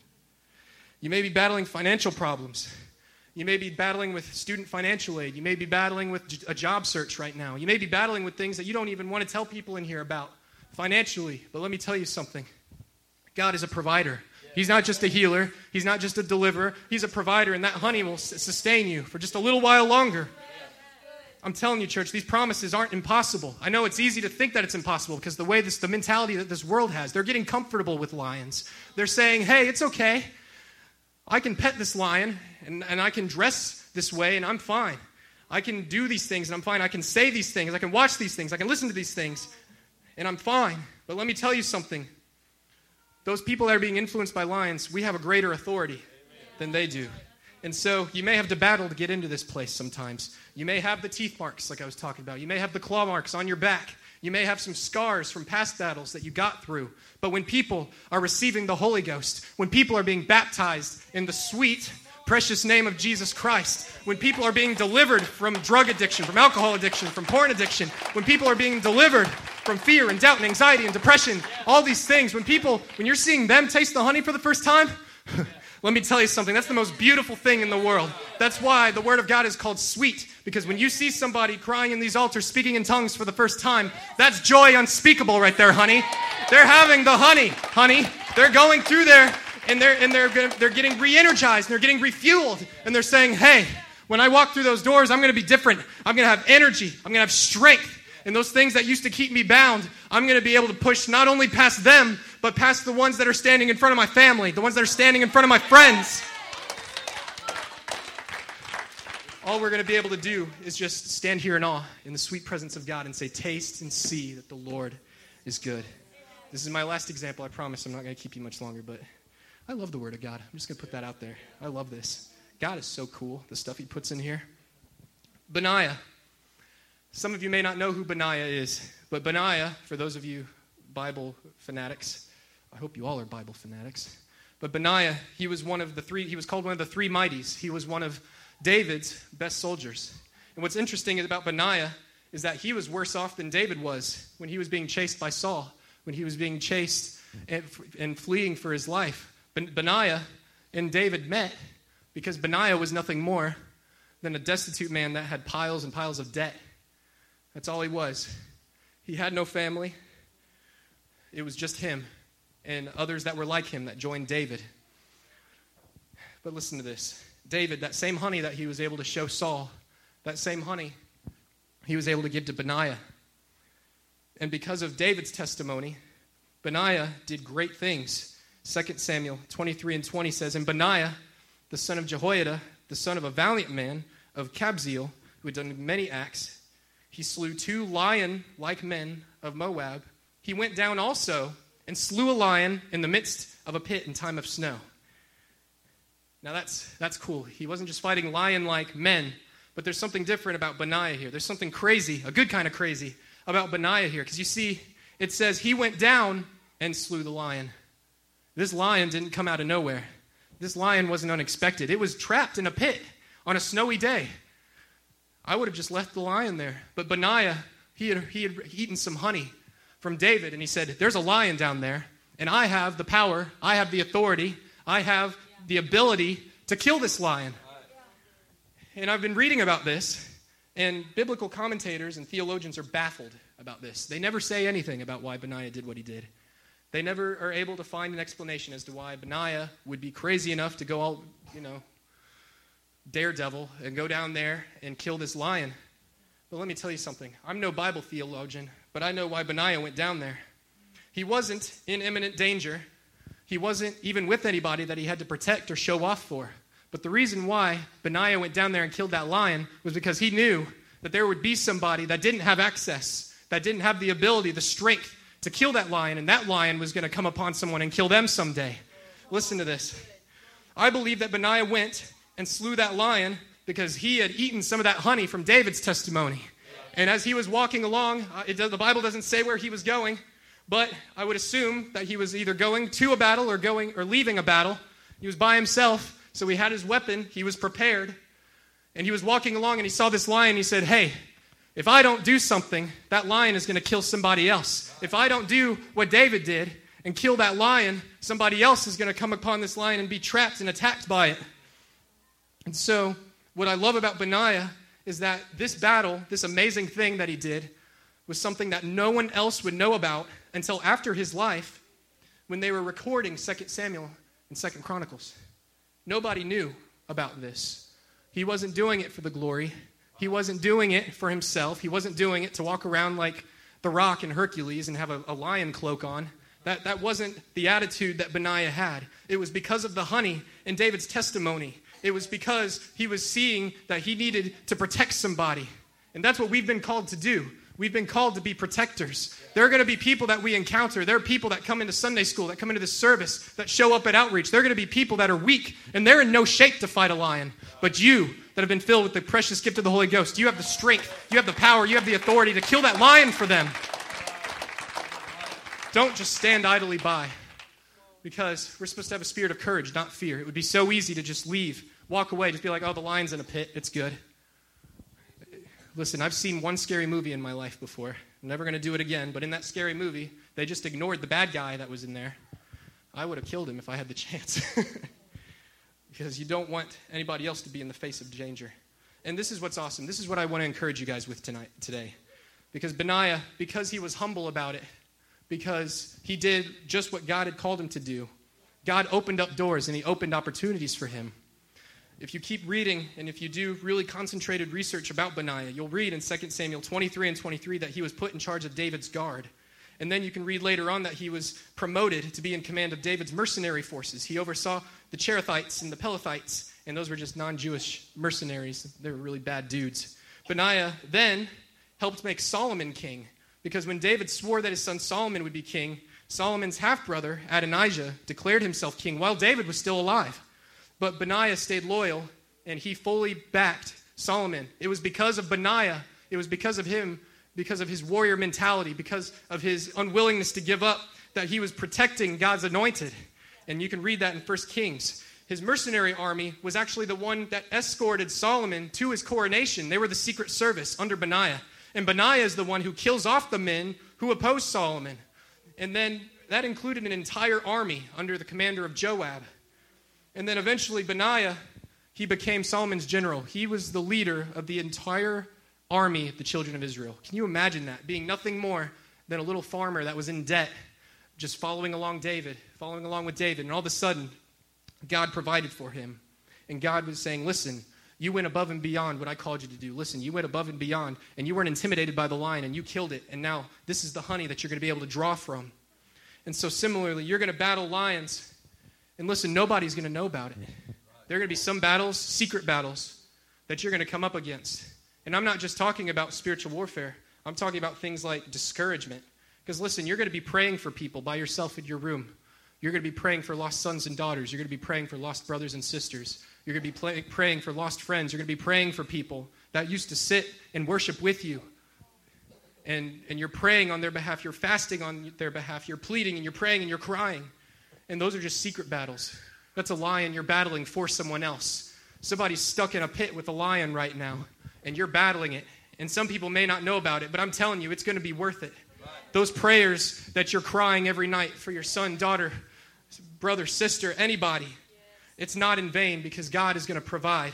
You may be battling financial problems. You may be battling with student financial aid. You may be battling with a job search right now. You may be battling with things that you don't even want to tell people in here about financially. But let me tell you something God is a provider. He's not just a healer, He's not just a deliverer, He's a provider, and that honey will sustain you for just a little while longer. I'm telling you, church, these promises aren't impossible. I know it's easy to think that it's impossible because the way this, the mentality that this world has, they're getting comfortable with lions. They're saying, hey, it's okay. I can pet this lion and, and I can dress this way and I'm fine. I can do these things and I'm fine. I can say these things. I can watch these things. I can listen to these things and I'm fine. But let me tell you something. Those people that are being influenced by lions, we have a greater authority than they do. And so you may have to battle to get into this place sometimes. You may have the teeth marks, like I was talking about. You may have the claw marks on your back. You may have some scars from past battles that you got through. But when people are receiving the Holy Ghost, when people are being baptized in the sweet, precious name of Jesus Christ, when people are being delivered from drug addiction, from alcohol addiction, from porn addiction, when people are being delivered from fear and doubt and anxiety and depression, all these things, when people, when you're seeing them taste the honey for the first time, <laughs> Let me tell you something. That's the most beautiful thing in the world. That's why the Word of God is called sweet. Because when you see somebody crying in these altars, speaking in tongues for the first time, that's joy unspeakable right there, honey. They're having the honey, honey. They're going through there and they're, and they're, they're getting re energized and they're getting refueled. And they're saying, hey, when I walk through those doors, I'm going to be different. I'm going to have energy. I'm going to have strength. And those things that used to keep me bound, I'm going to be able to push not only past them, but past the ones that are standing in front of my family, the ones that are standing in front of my friends. All we're going to be able to do is just stand here in awe in the sweet presence of God and say, Taste and see that the Lord is good. This is my last example. I promise I'm not going to keep you much longer, but I love the Word of God. I'm just going to put that out there. I love this. God is so cool, the stuff He puts in here. Benaiah. Some of you may not know who Benaiah is, but Benaiah, for those of you Bible fanatics, I hope you all are Bible fanatics. But Benaiah, he was one of the three, he was called one of the three mighties. He was one of David's best soldiers. And what's interesting about Benaiah is that he was worse off than David was when he was being chased by Saul, when he was being chased and, and fleeing for his life. Ben- Benaiah and David met because Benaiah was nothing more than a destitute man that had piles and piles of debt. That's all he was. He had no family, it was just him and others that were like him that joined David. But listen to this David, that same honey that he was able to show Saul, that same honey he was able to give to Benaiah. And because of David's testimony, Benaiah did great things. 2 Samuel 23 and 20 says, And Benaiah, the son of Jehoiada, the son of a valiant man of Kabzeel, who had done many acts, he slew two lion like men of Moab. He went down also and slew a lion in the midst of a pit in time of snow. Now that's, that's cool. He wasn't just fighting lion like men, but there's something different about Benaiah here. There's something crazy, a good kind of crazy, about Benaiah here. Because you see, it says he went down and slew the lion. This lion didn't come out of nowhere. This lion wasn't unexpected. It was trapped in a pit on a snowy day. I would have just left the lion there. But Benaiah, he had, he had eaten some honey from David, and he said, There's a lion down there, and I have the power, I have the authority, I have the ability to kill this lion. And I've been reading about this, and biblical commentators and theologians are baffled about this. They never say anything about why Benaiah did what he did. They never are able to find an explanation as to why Benaiah would be crazy enough to go all, you know, daredevil and go down there and kill this lion. But let me tell you something. I'm no Bible theologian, but I know why Benaiah went down there. He wasn't in imminent danger. He wasn't even with anybody that he had to protect or show off for. But the reason why Benaiah went down there and killed that lion was because he knew that there would be somebody that didn't have access, that didn't have the ability, the strength to kill that lion, and that lion was going to come upon someone and kill them someday. Listen to this. I believe that Benaiah went and slew that lion because he had eaten some of that honey from David's testimony. And as he was walking along, uh, does, the Bible doesn't say where he was going, but I would assume that he was either going to a battle or going or leaving a battle. He was by himself, so he had his weapon, he was prepared. And he was walking along and he saw this lion. He said, Hey, if I don't do something, that lion is going to kill somebody else. If I don't do what David did and kill that lion, somebody else is going to come upon this lion and be trapped and attacked by it. And so, what I love about Benaiah is that this battle, this amazing thing that he did, was something that no one else would know about until after his life when they were recording 2 Samuel and 2 Chronicles. Nobody knew about this. He wasn't doing it for the glory. He wasn't doing it for himself. He wasn't doing it to walk around like the rock and Hercules and have a, a lion cloak on. That, that wasn't the attitude that Benaiah had. It was because of the honey and David's testimony. It was because he was seeing that he needed to protect somebody. And that's what we've been called to do. We've been called to be protectors. There are going to be people that we encounter. There are people that come into Sunday school, that come into this service, that show up at outreach. There are going to be people that are weak, and they're in no shape to fight a lion. But you, that have been filled with the precious gift of the Holy Ghost, you have the strength, you have the power, you have the authority to kill that lion for them. Don't just stand idly by because we're supposed to have a spirit of courage, not fear. It would be so easy to just leave, walk away, just be like, oh, the lion's in a pit. It's good. Listen, I've seen one scary movie in my life before. I'm never going to do it again, but in that scary movie, they just ignored the bad guy that was in there. I would have killed him if I had the <laughs> chance. because you don't want anybody else to be in the face of danger. And this is what's awesome. This is what I want to encourage you guys with tonight today. Because Benaiah, because he was humble about it, because he did just what God had called him to do. God opened up doors and he opened opportunities for him. If you keep reading and if you do really concentrated research about Benaiah, you'll read in 2 Samuel 23 and 23 that he was put in charge of David's guard. And then you can read later on that he was promoted to be in command of David's mercenary forces. He oversaw the Cherethites and the Pelethites, and those were just non Jewish mercenaries. They were really bad dudes. Benaiah then helped make Solomon king. Because when David swore that his son Solomon would be king, Solomon's half brother, Adonijah, declared himself king while David was still alive. But Benaiah stayed loyal and he fully backed Solomon. It was because of Benaiah, it was because of him, because of his warrior mentality, because of his unwillingness to give up, that he was protecting God's anointed. And you can read that in 1 Kings. His mercenary army was actually the one that escorted Solomon to his coronation. They were the secret service under Benaiah. And Benaiah is the one who kills off the men who oppose Solomon. And then that included an entire army under the commander of Joab. And then eventually, Benaiah, he became Solomon's general. He was the leader of the entire army of the children of Israel. Can you imagine that? Being nothing more than a little farmer that was in debt, just following along David, following along with David. And all of a sudden, God provided for him. And God was saying, Listen, you went above and beyond what I called you to do. Listen, you went above and beyond, and you weren't intimidated by the lion, and you killed it. And now this is the honey that you're going to be able to draw from. And so, similarly, you're going to battle lions. And listen, nobody's going to know about it. There are going to be some battles, secret battles, that you're going to come up against. And I'm not just talking about spiritual warfare, I'm talking about things like discouragement. Because listen, you're going to be praying for people by yourself in your room. You're going to be praying for lost sons and daughters. You're going to be praying for lost brothers and sisters. You're going to be play, praying for lost friends. You're going to be praying for people that used to sit and worship with you. And, and you're praying on their behalf. You're fasting on their behalf. You're pleading and you're praying and you're crying. And those are just secret battles. That's a lion you're battling for someone else. Somebody's stuck in a pit with a lion right now, and you're battling it. And some people may not know about it, but I'm telling you, it's going to be worth it. Those prayers that you're crying every night for your son, daughter, brother, sister, anybody, it's not in vain because God is going to provide.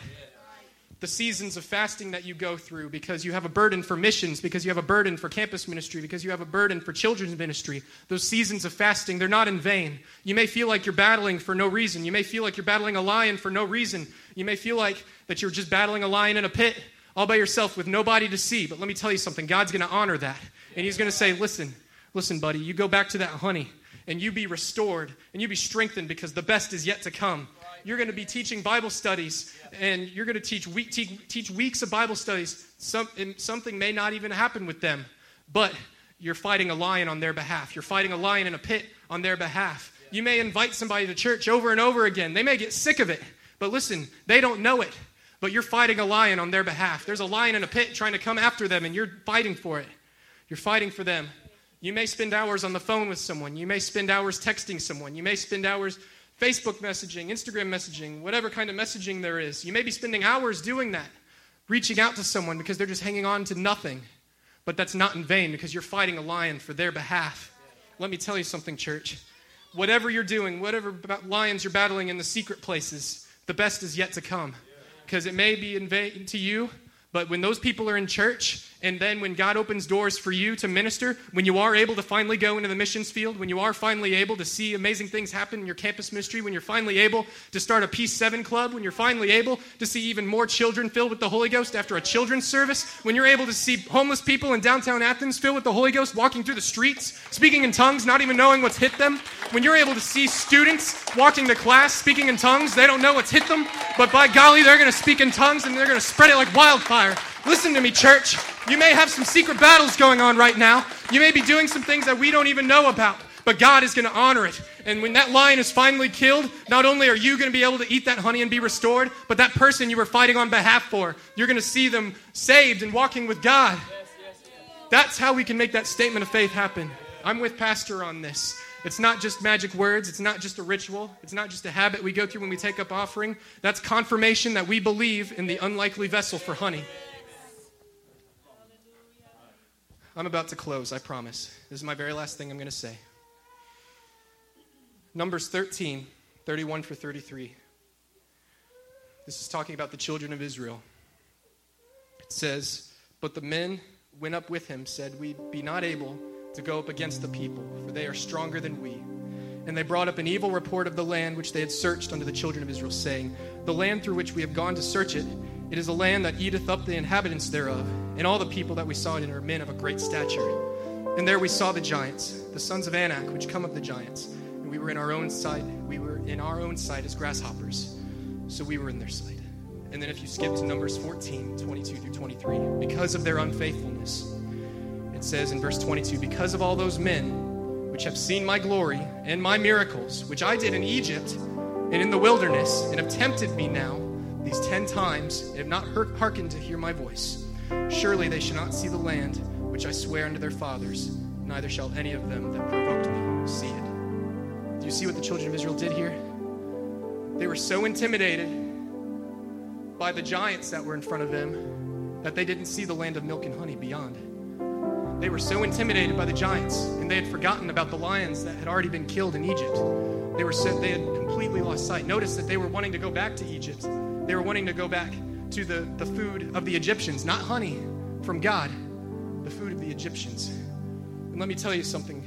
The seasons of fasting that you go through because you have a burden for missions, because you have a burden for campus ministry, because you have a burden for children's ministry, those seasons of fasting, they're not in vain. You may feel like you're battling for no reason. You may feel like you're battling a lion for no reason. You may feel like that you're just battling a lion in a pit all by yourself with nobody to see. But let me tell you something God's going to honor that. And He's going to say, listen, listen, buddy, you go back to that honey and you be restored and you be strengthened because the best is yet to come you're going to be teaching Bible studies, and you're going to teach, week, teach, teach weeks of Bible studies. Some, something may not even happen with them, but you're fighting a lion on their behalf. You're fighting a lion in a pit on their behalf. You may invite somebody to church over and over again. They may get sick of it, but listen, they don't know it. But you're fighting a lion on their behalf. There's a lion in a pit trying to come after them, and you're fighting for it. You're fighting for them. You may spend hours on the phone with someone. You may spend hours texting someone. You may spend hours Facebook messaging, Instagram messaging, whatever kind of messaging there is. You may be spending hours doing that, reaching out to someone because they're just hanging on to nothing. But that's not in vain because you're fighting a lion for their behalf. Let me tell you something, church. Whatever you're doing, whatever lions you're battling in the secret places, the best is yet to come. Because it may be in vain to you, but when those people are in church And then when God opens doors for you to minister, when you are able to finally go into the missions field, when you are finally able to see amazing things happen in your campus ministry, when you're finally able to start a Peace 7 club, when you're finally able to see even more children filled with the Holy Ghost after a children's service, when you're able to see homeless people in downtown Athens filled with the Holy Ghost walking through the streets, speaking in tongues, not even knowing what's hit them, when you're able to see students walking to class speaking in tongues, they don't know what's hit them, but by golly, they're going to speak in tongues and they're going to spread it like wildfire. Listen to me, church. You may have some secret battles going on right now. You may be doing some things that we don't even know about, but God is going to honor it. And when that lion is finally killed, not only are you going to be able to eat that honey and be restored, but that person you were fighting on behalf for, you're going to see them saved and walking with God. That's how we can make that statement of faith happen. I'm with Pastor on this. It's not just magic words. It's not just a ritual. It's not just a habit we go through when we take up offering. That's confirmation that we believe in the unlikely vessel for honey. I'm about to close, I promise. This is my very last thing I'm going to say. Numbers 13, 31 for 33. This is talking about the children of Israel. It says, But the men went up with him, said, We be not able to go up against the people, for they are stronger than we. And they brought up an evil report of the land which they had searched unto the children of Israel, saying, The land through which we have gone to search it, it is a land that eateth up the inhabitants thereof, and all the people that we saw in it are men of a great stature. And there we saw the giants, the sons of Anak, which come of the giants. And we were in our own sight, we were in our own sight as grasshoppers. So we were in their sight. And then if you skip to Numbers 14, 22 through 23, because of their unfaithfulness, it says in verse 22, because of all those men which have seen my glory and my miracles, which I did in Egypt and in the wilderness, and have tempted me now these ten times and have not hearkened to hear my voice. Surely they shall not see the land which I swear unto their fathers, neither shall any of them that provoked me see it. Do you see what the children of Israel did here? They were so intimidated by the giants that were in front of them that they didn't see the land of milk and honey beyond. They were so intimidated by the giants, and they had forgotten about the lions that had already been killed in Egypt. They were so, they had completely lost sight. Notice that they were wanting to go back to Egypt they were wanting to go back to the, the food of the Egyptians, not honey from God, the food of the Egyptians. And let me tell you something,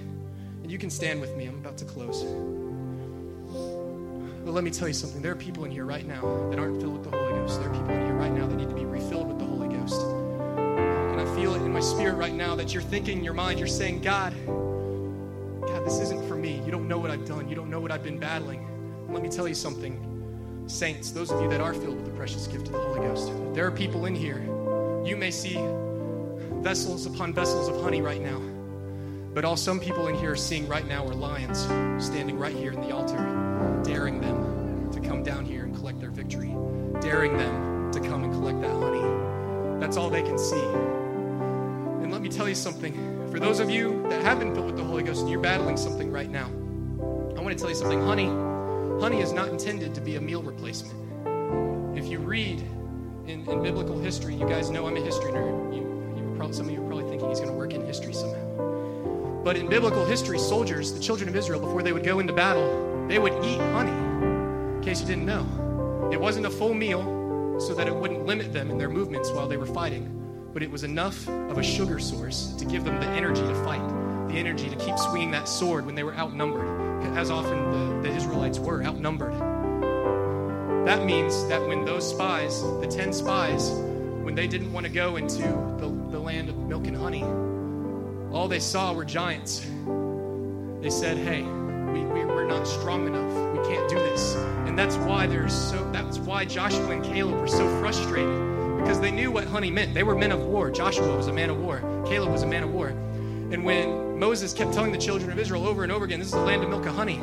and you can stand with me, I'm about to close. But let me tell you something. There are people in here right now that aren't filled with the Holy Ghost. There are people in here right now that need to be refilled with the Holy Ghost. And I feel it in my spirit right now that you're thinking in your mind, you're saying, God, God, this isn't for me. You don't know what I've done. You don't know what I've been battling. And let me tell you something. Saints, those of you that are filled with the precious gift of the Holy Ghost, there are people in here. You may see vessels upon vessels of honey right now. But all some people in here are seeing right now are lions standing right here in the altar, daring them to come down here and collect their victory, daring them to come and collect that honey. That's all they can see. And let me tell you something. For those of you that have been filled with the Holy Ghost and you're battling something right now, I want to tell you something. Honey honey is not intended to be a meal replacement. If you read in, in biblical history, you guys know I'm a history nerd. You, you probably, some of you are probably thinking he's going to work in history somehow. But in biblical history, soldiers, the children of Israel, before they would go into battle, they would eat honey. In case you didn't know, it wasn't a full meal so that it wouldn't limit them in their movements while they were fighting, but it was enough of a sugar source to give them the energy to fight, the energy to keep swinging that sword when they were outnumbered as often the, the Israelites were, outnumbered. That means that when those spies, the 10 spies, when they didn't want to go into the, the land of milk and honey, all they saw were giants. They said, hey, we, we, we're not strong enough. We can't do this. And that's why there's so that's why Joshua and Caleb were so frustrated. Because they knew what honey meant. They were men of war. Joshua was a man of war. Caleb was a man of war. And when Moses kept telling the children of Israel over and over again, this is the land of milk and honey,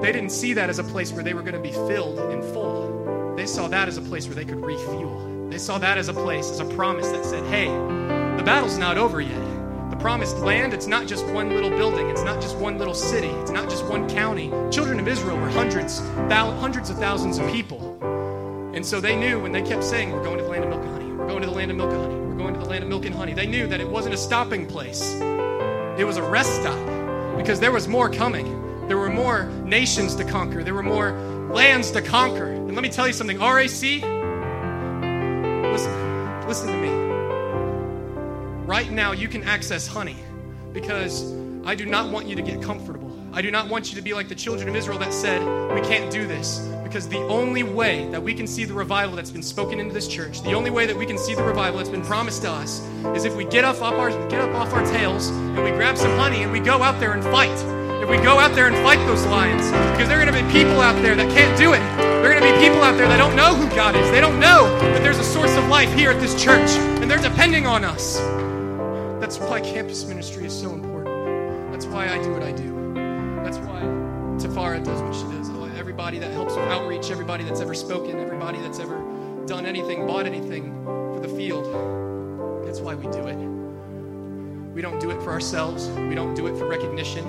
they didn't see that as a place where they were going to be filled and full. They saw that as a place where they could refuel. They saw that as a place, as a promise that said, hey, the battle's not over yet. The promised land, it's not just one little building, it's not just one little city, it's not just one county. Children of Israel were hundreds, hundreds of thousands of people. And so they knew when they kept saying, We're going to the land of milk and honey, we're going to the land of milk and honey, we're going to the land of milk and honey, they knew that it wasn't a stopping place, it was a rest stop because there was more coming. There were more nations to conquer, there were more lands to conquer. And let me tell you something RAC, listen, listen to me. right now you can access honey because I do not want you to get comfortable. I do not want you to be like the children of Israel that said, We can't do this. Because the only way that we can see the revival that's been spoken into this church, the only way that we can see the revival that's been promised to us, is if we get up off our get up off our tails and we grab some honey and we go out there and fight. If we go out there and fight those lions, because there are going to be people out there that can't do it. There are going to be people out there that don't know who God is. They don't know that there's a source of life here at this church, and they're depending on us. That's why campus ministry is so important. That's why I do what I do. That's why Tafara does what she does. Everybody that helps with outreach, everybody that's ever spoken, everybody that's ever done anything, bought anything for the field. That's why we do it. We don't do it for ourselves. We don't do it for recognition.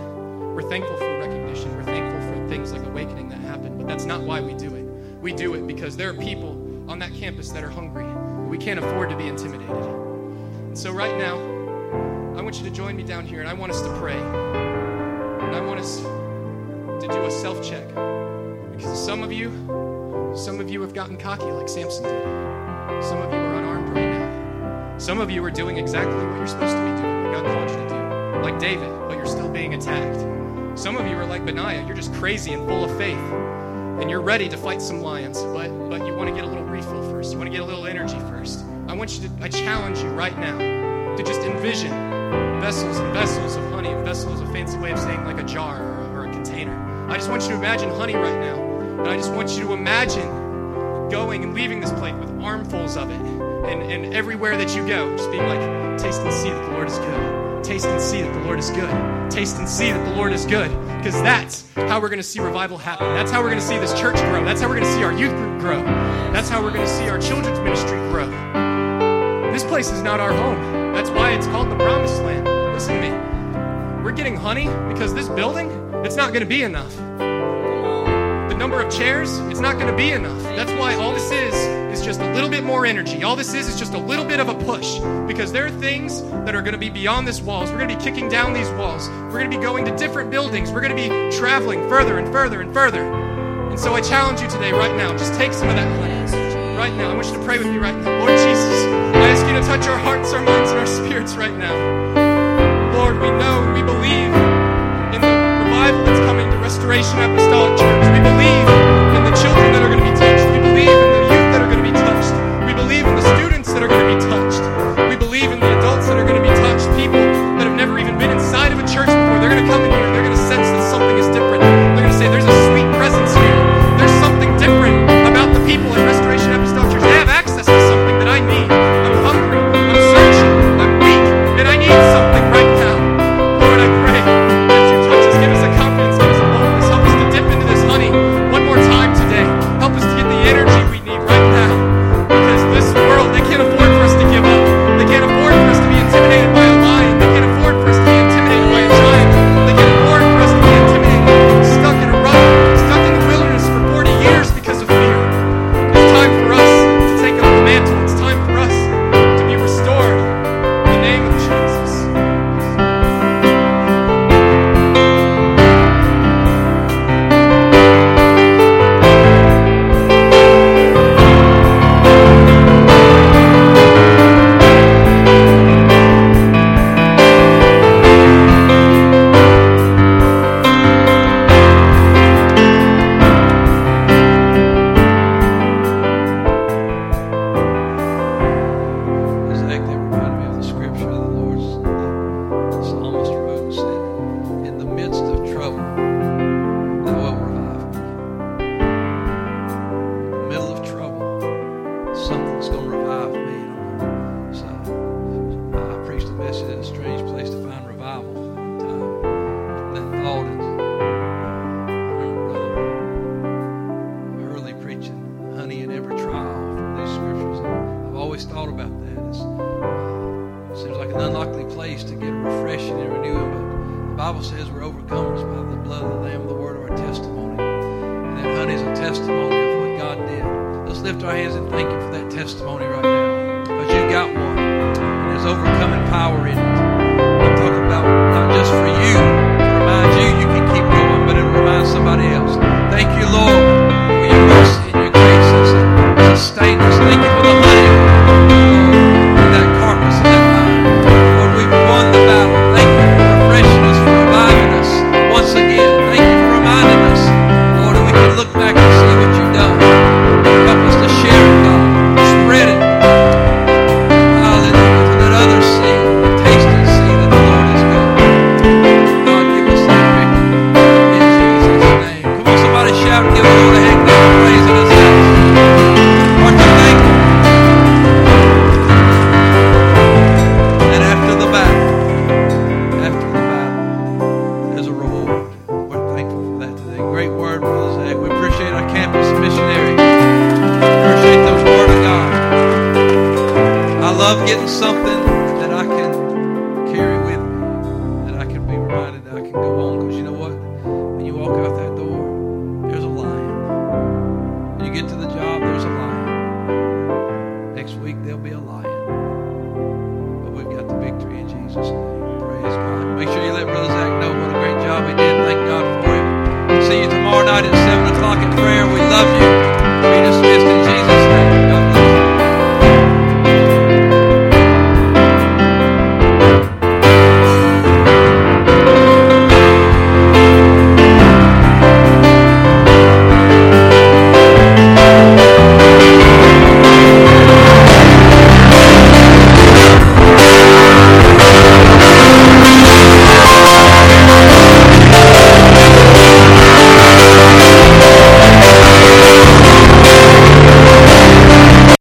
We're thankful for recognition. We're thankful for things like awakening that happen, but that's not why we do it. We do it because there are people on that campus that are hungry. We can't afford to be intimidated. And so, right now, I want you to join me down here, and I want us to pray. And I want us to do a self check. Because some of you, some of you have gotten cocky like Samson did. Some of you are unarmed right now. Some of you are doing exactly what you're supposed to be doing, what God called you to do. Like David, but you're still being attacked. Some of you are like Benaiah, you're just crazy and full of faith. And you're ready to fight some lions, but but you want to get a little refill first. You want to get a little energy first. I want you to I challenge you right now to just envision vessels and vessels of honey. Vessel is a fancy way of saying like a jar or, or a container. I just want you to imagine honey right now. And I just want you to imagine going and leaving this plate with armfuls of it. And, and everywhere that you go, just being like, taste and see that the Lord is good. Taste and see that the Lord is good. Taste and see that the Lord is good. Because that's how we're going to see revival happen. That's how we're going to see this church grow. That's how we're going to see our youth group grow. That's how we're going to see our children's ministry grow. This place is not our home. That's why it's called the promised land. Listen to me. We're getting honey because this building, it's not going to be enough number of chairs, it's not going to be enough. That's why all this is is just a little bit more energy. All this is is just a little bit of a push because there are things that are going to be beyond this walls. We're going to be kicking down these walls. We're going to be going to different buildings. We're going to be traveling further and further and further. And so I challenge you today, right now, just take some of that honey. Right now, I want you to pray with me right now. Lord Jesus, I ask you to touch our hearts, our minds, and our spirits right now. Lord, we know, we believe Restoration Apostolic Church. We believe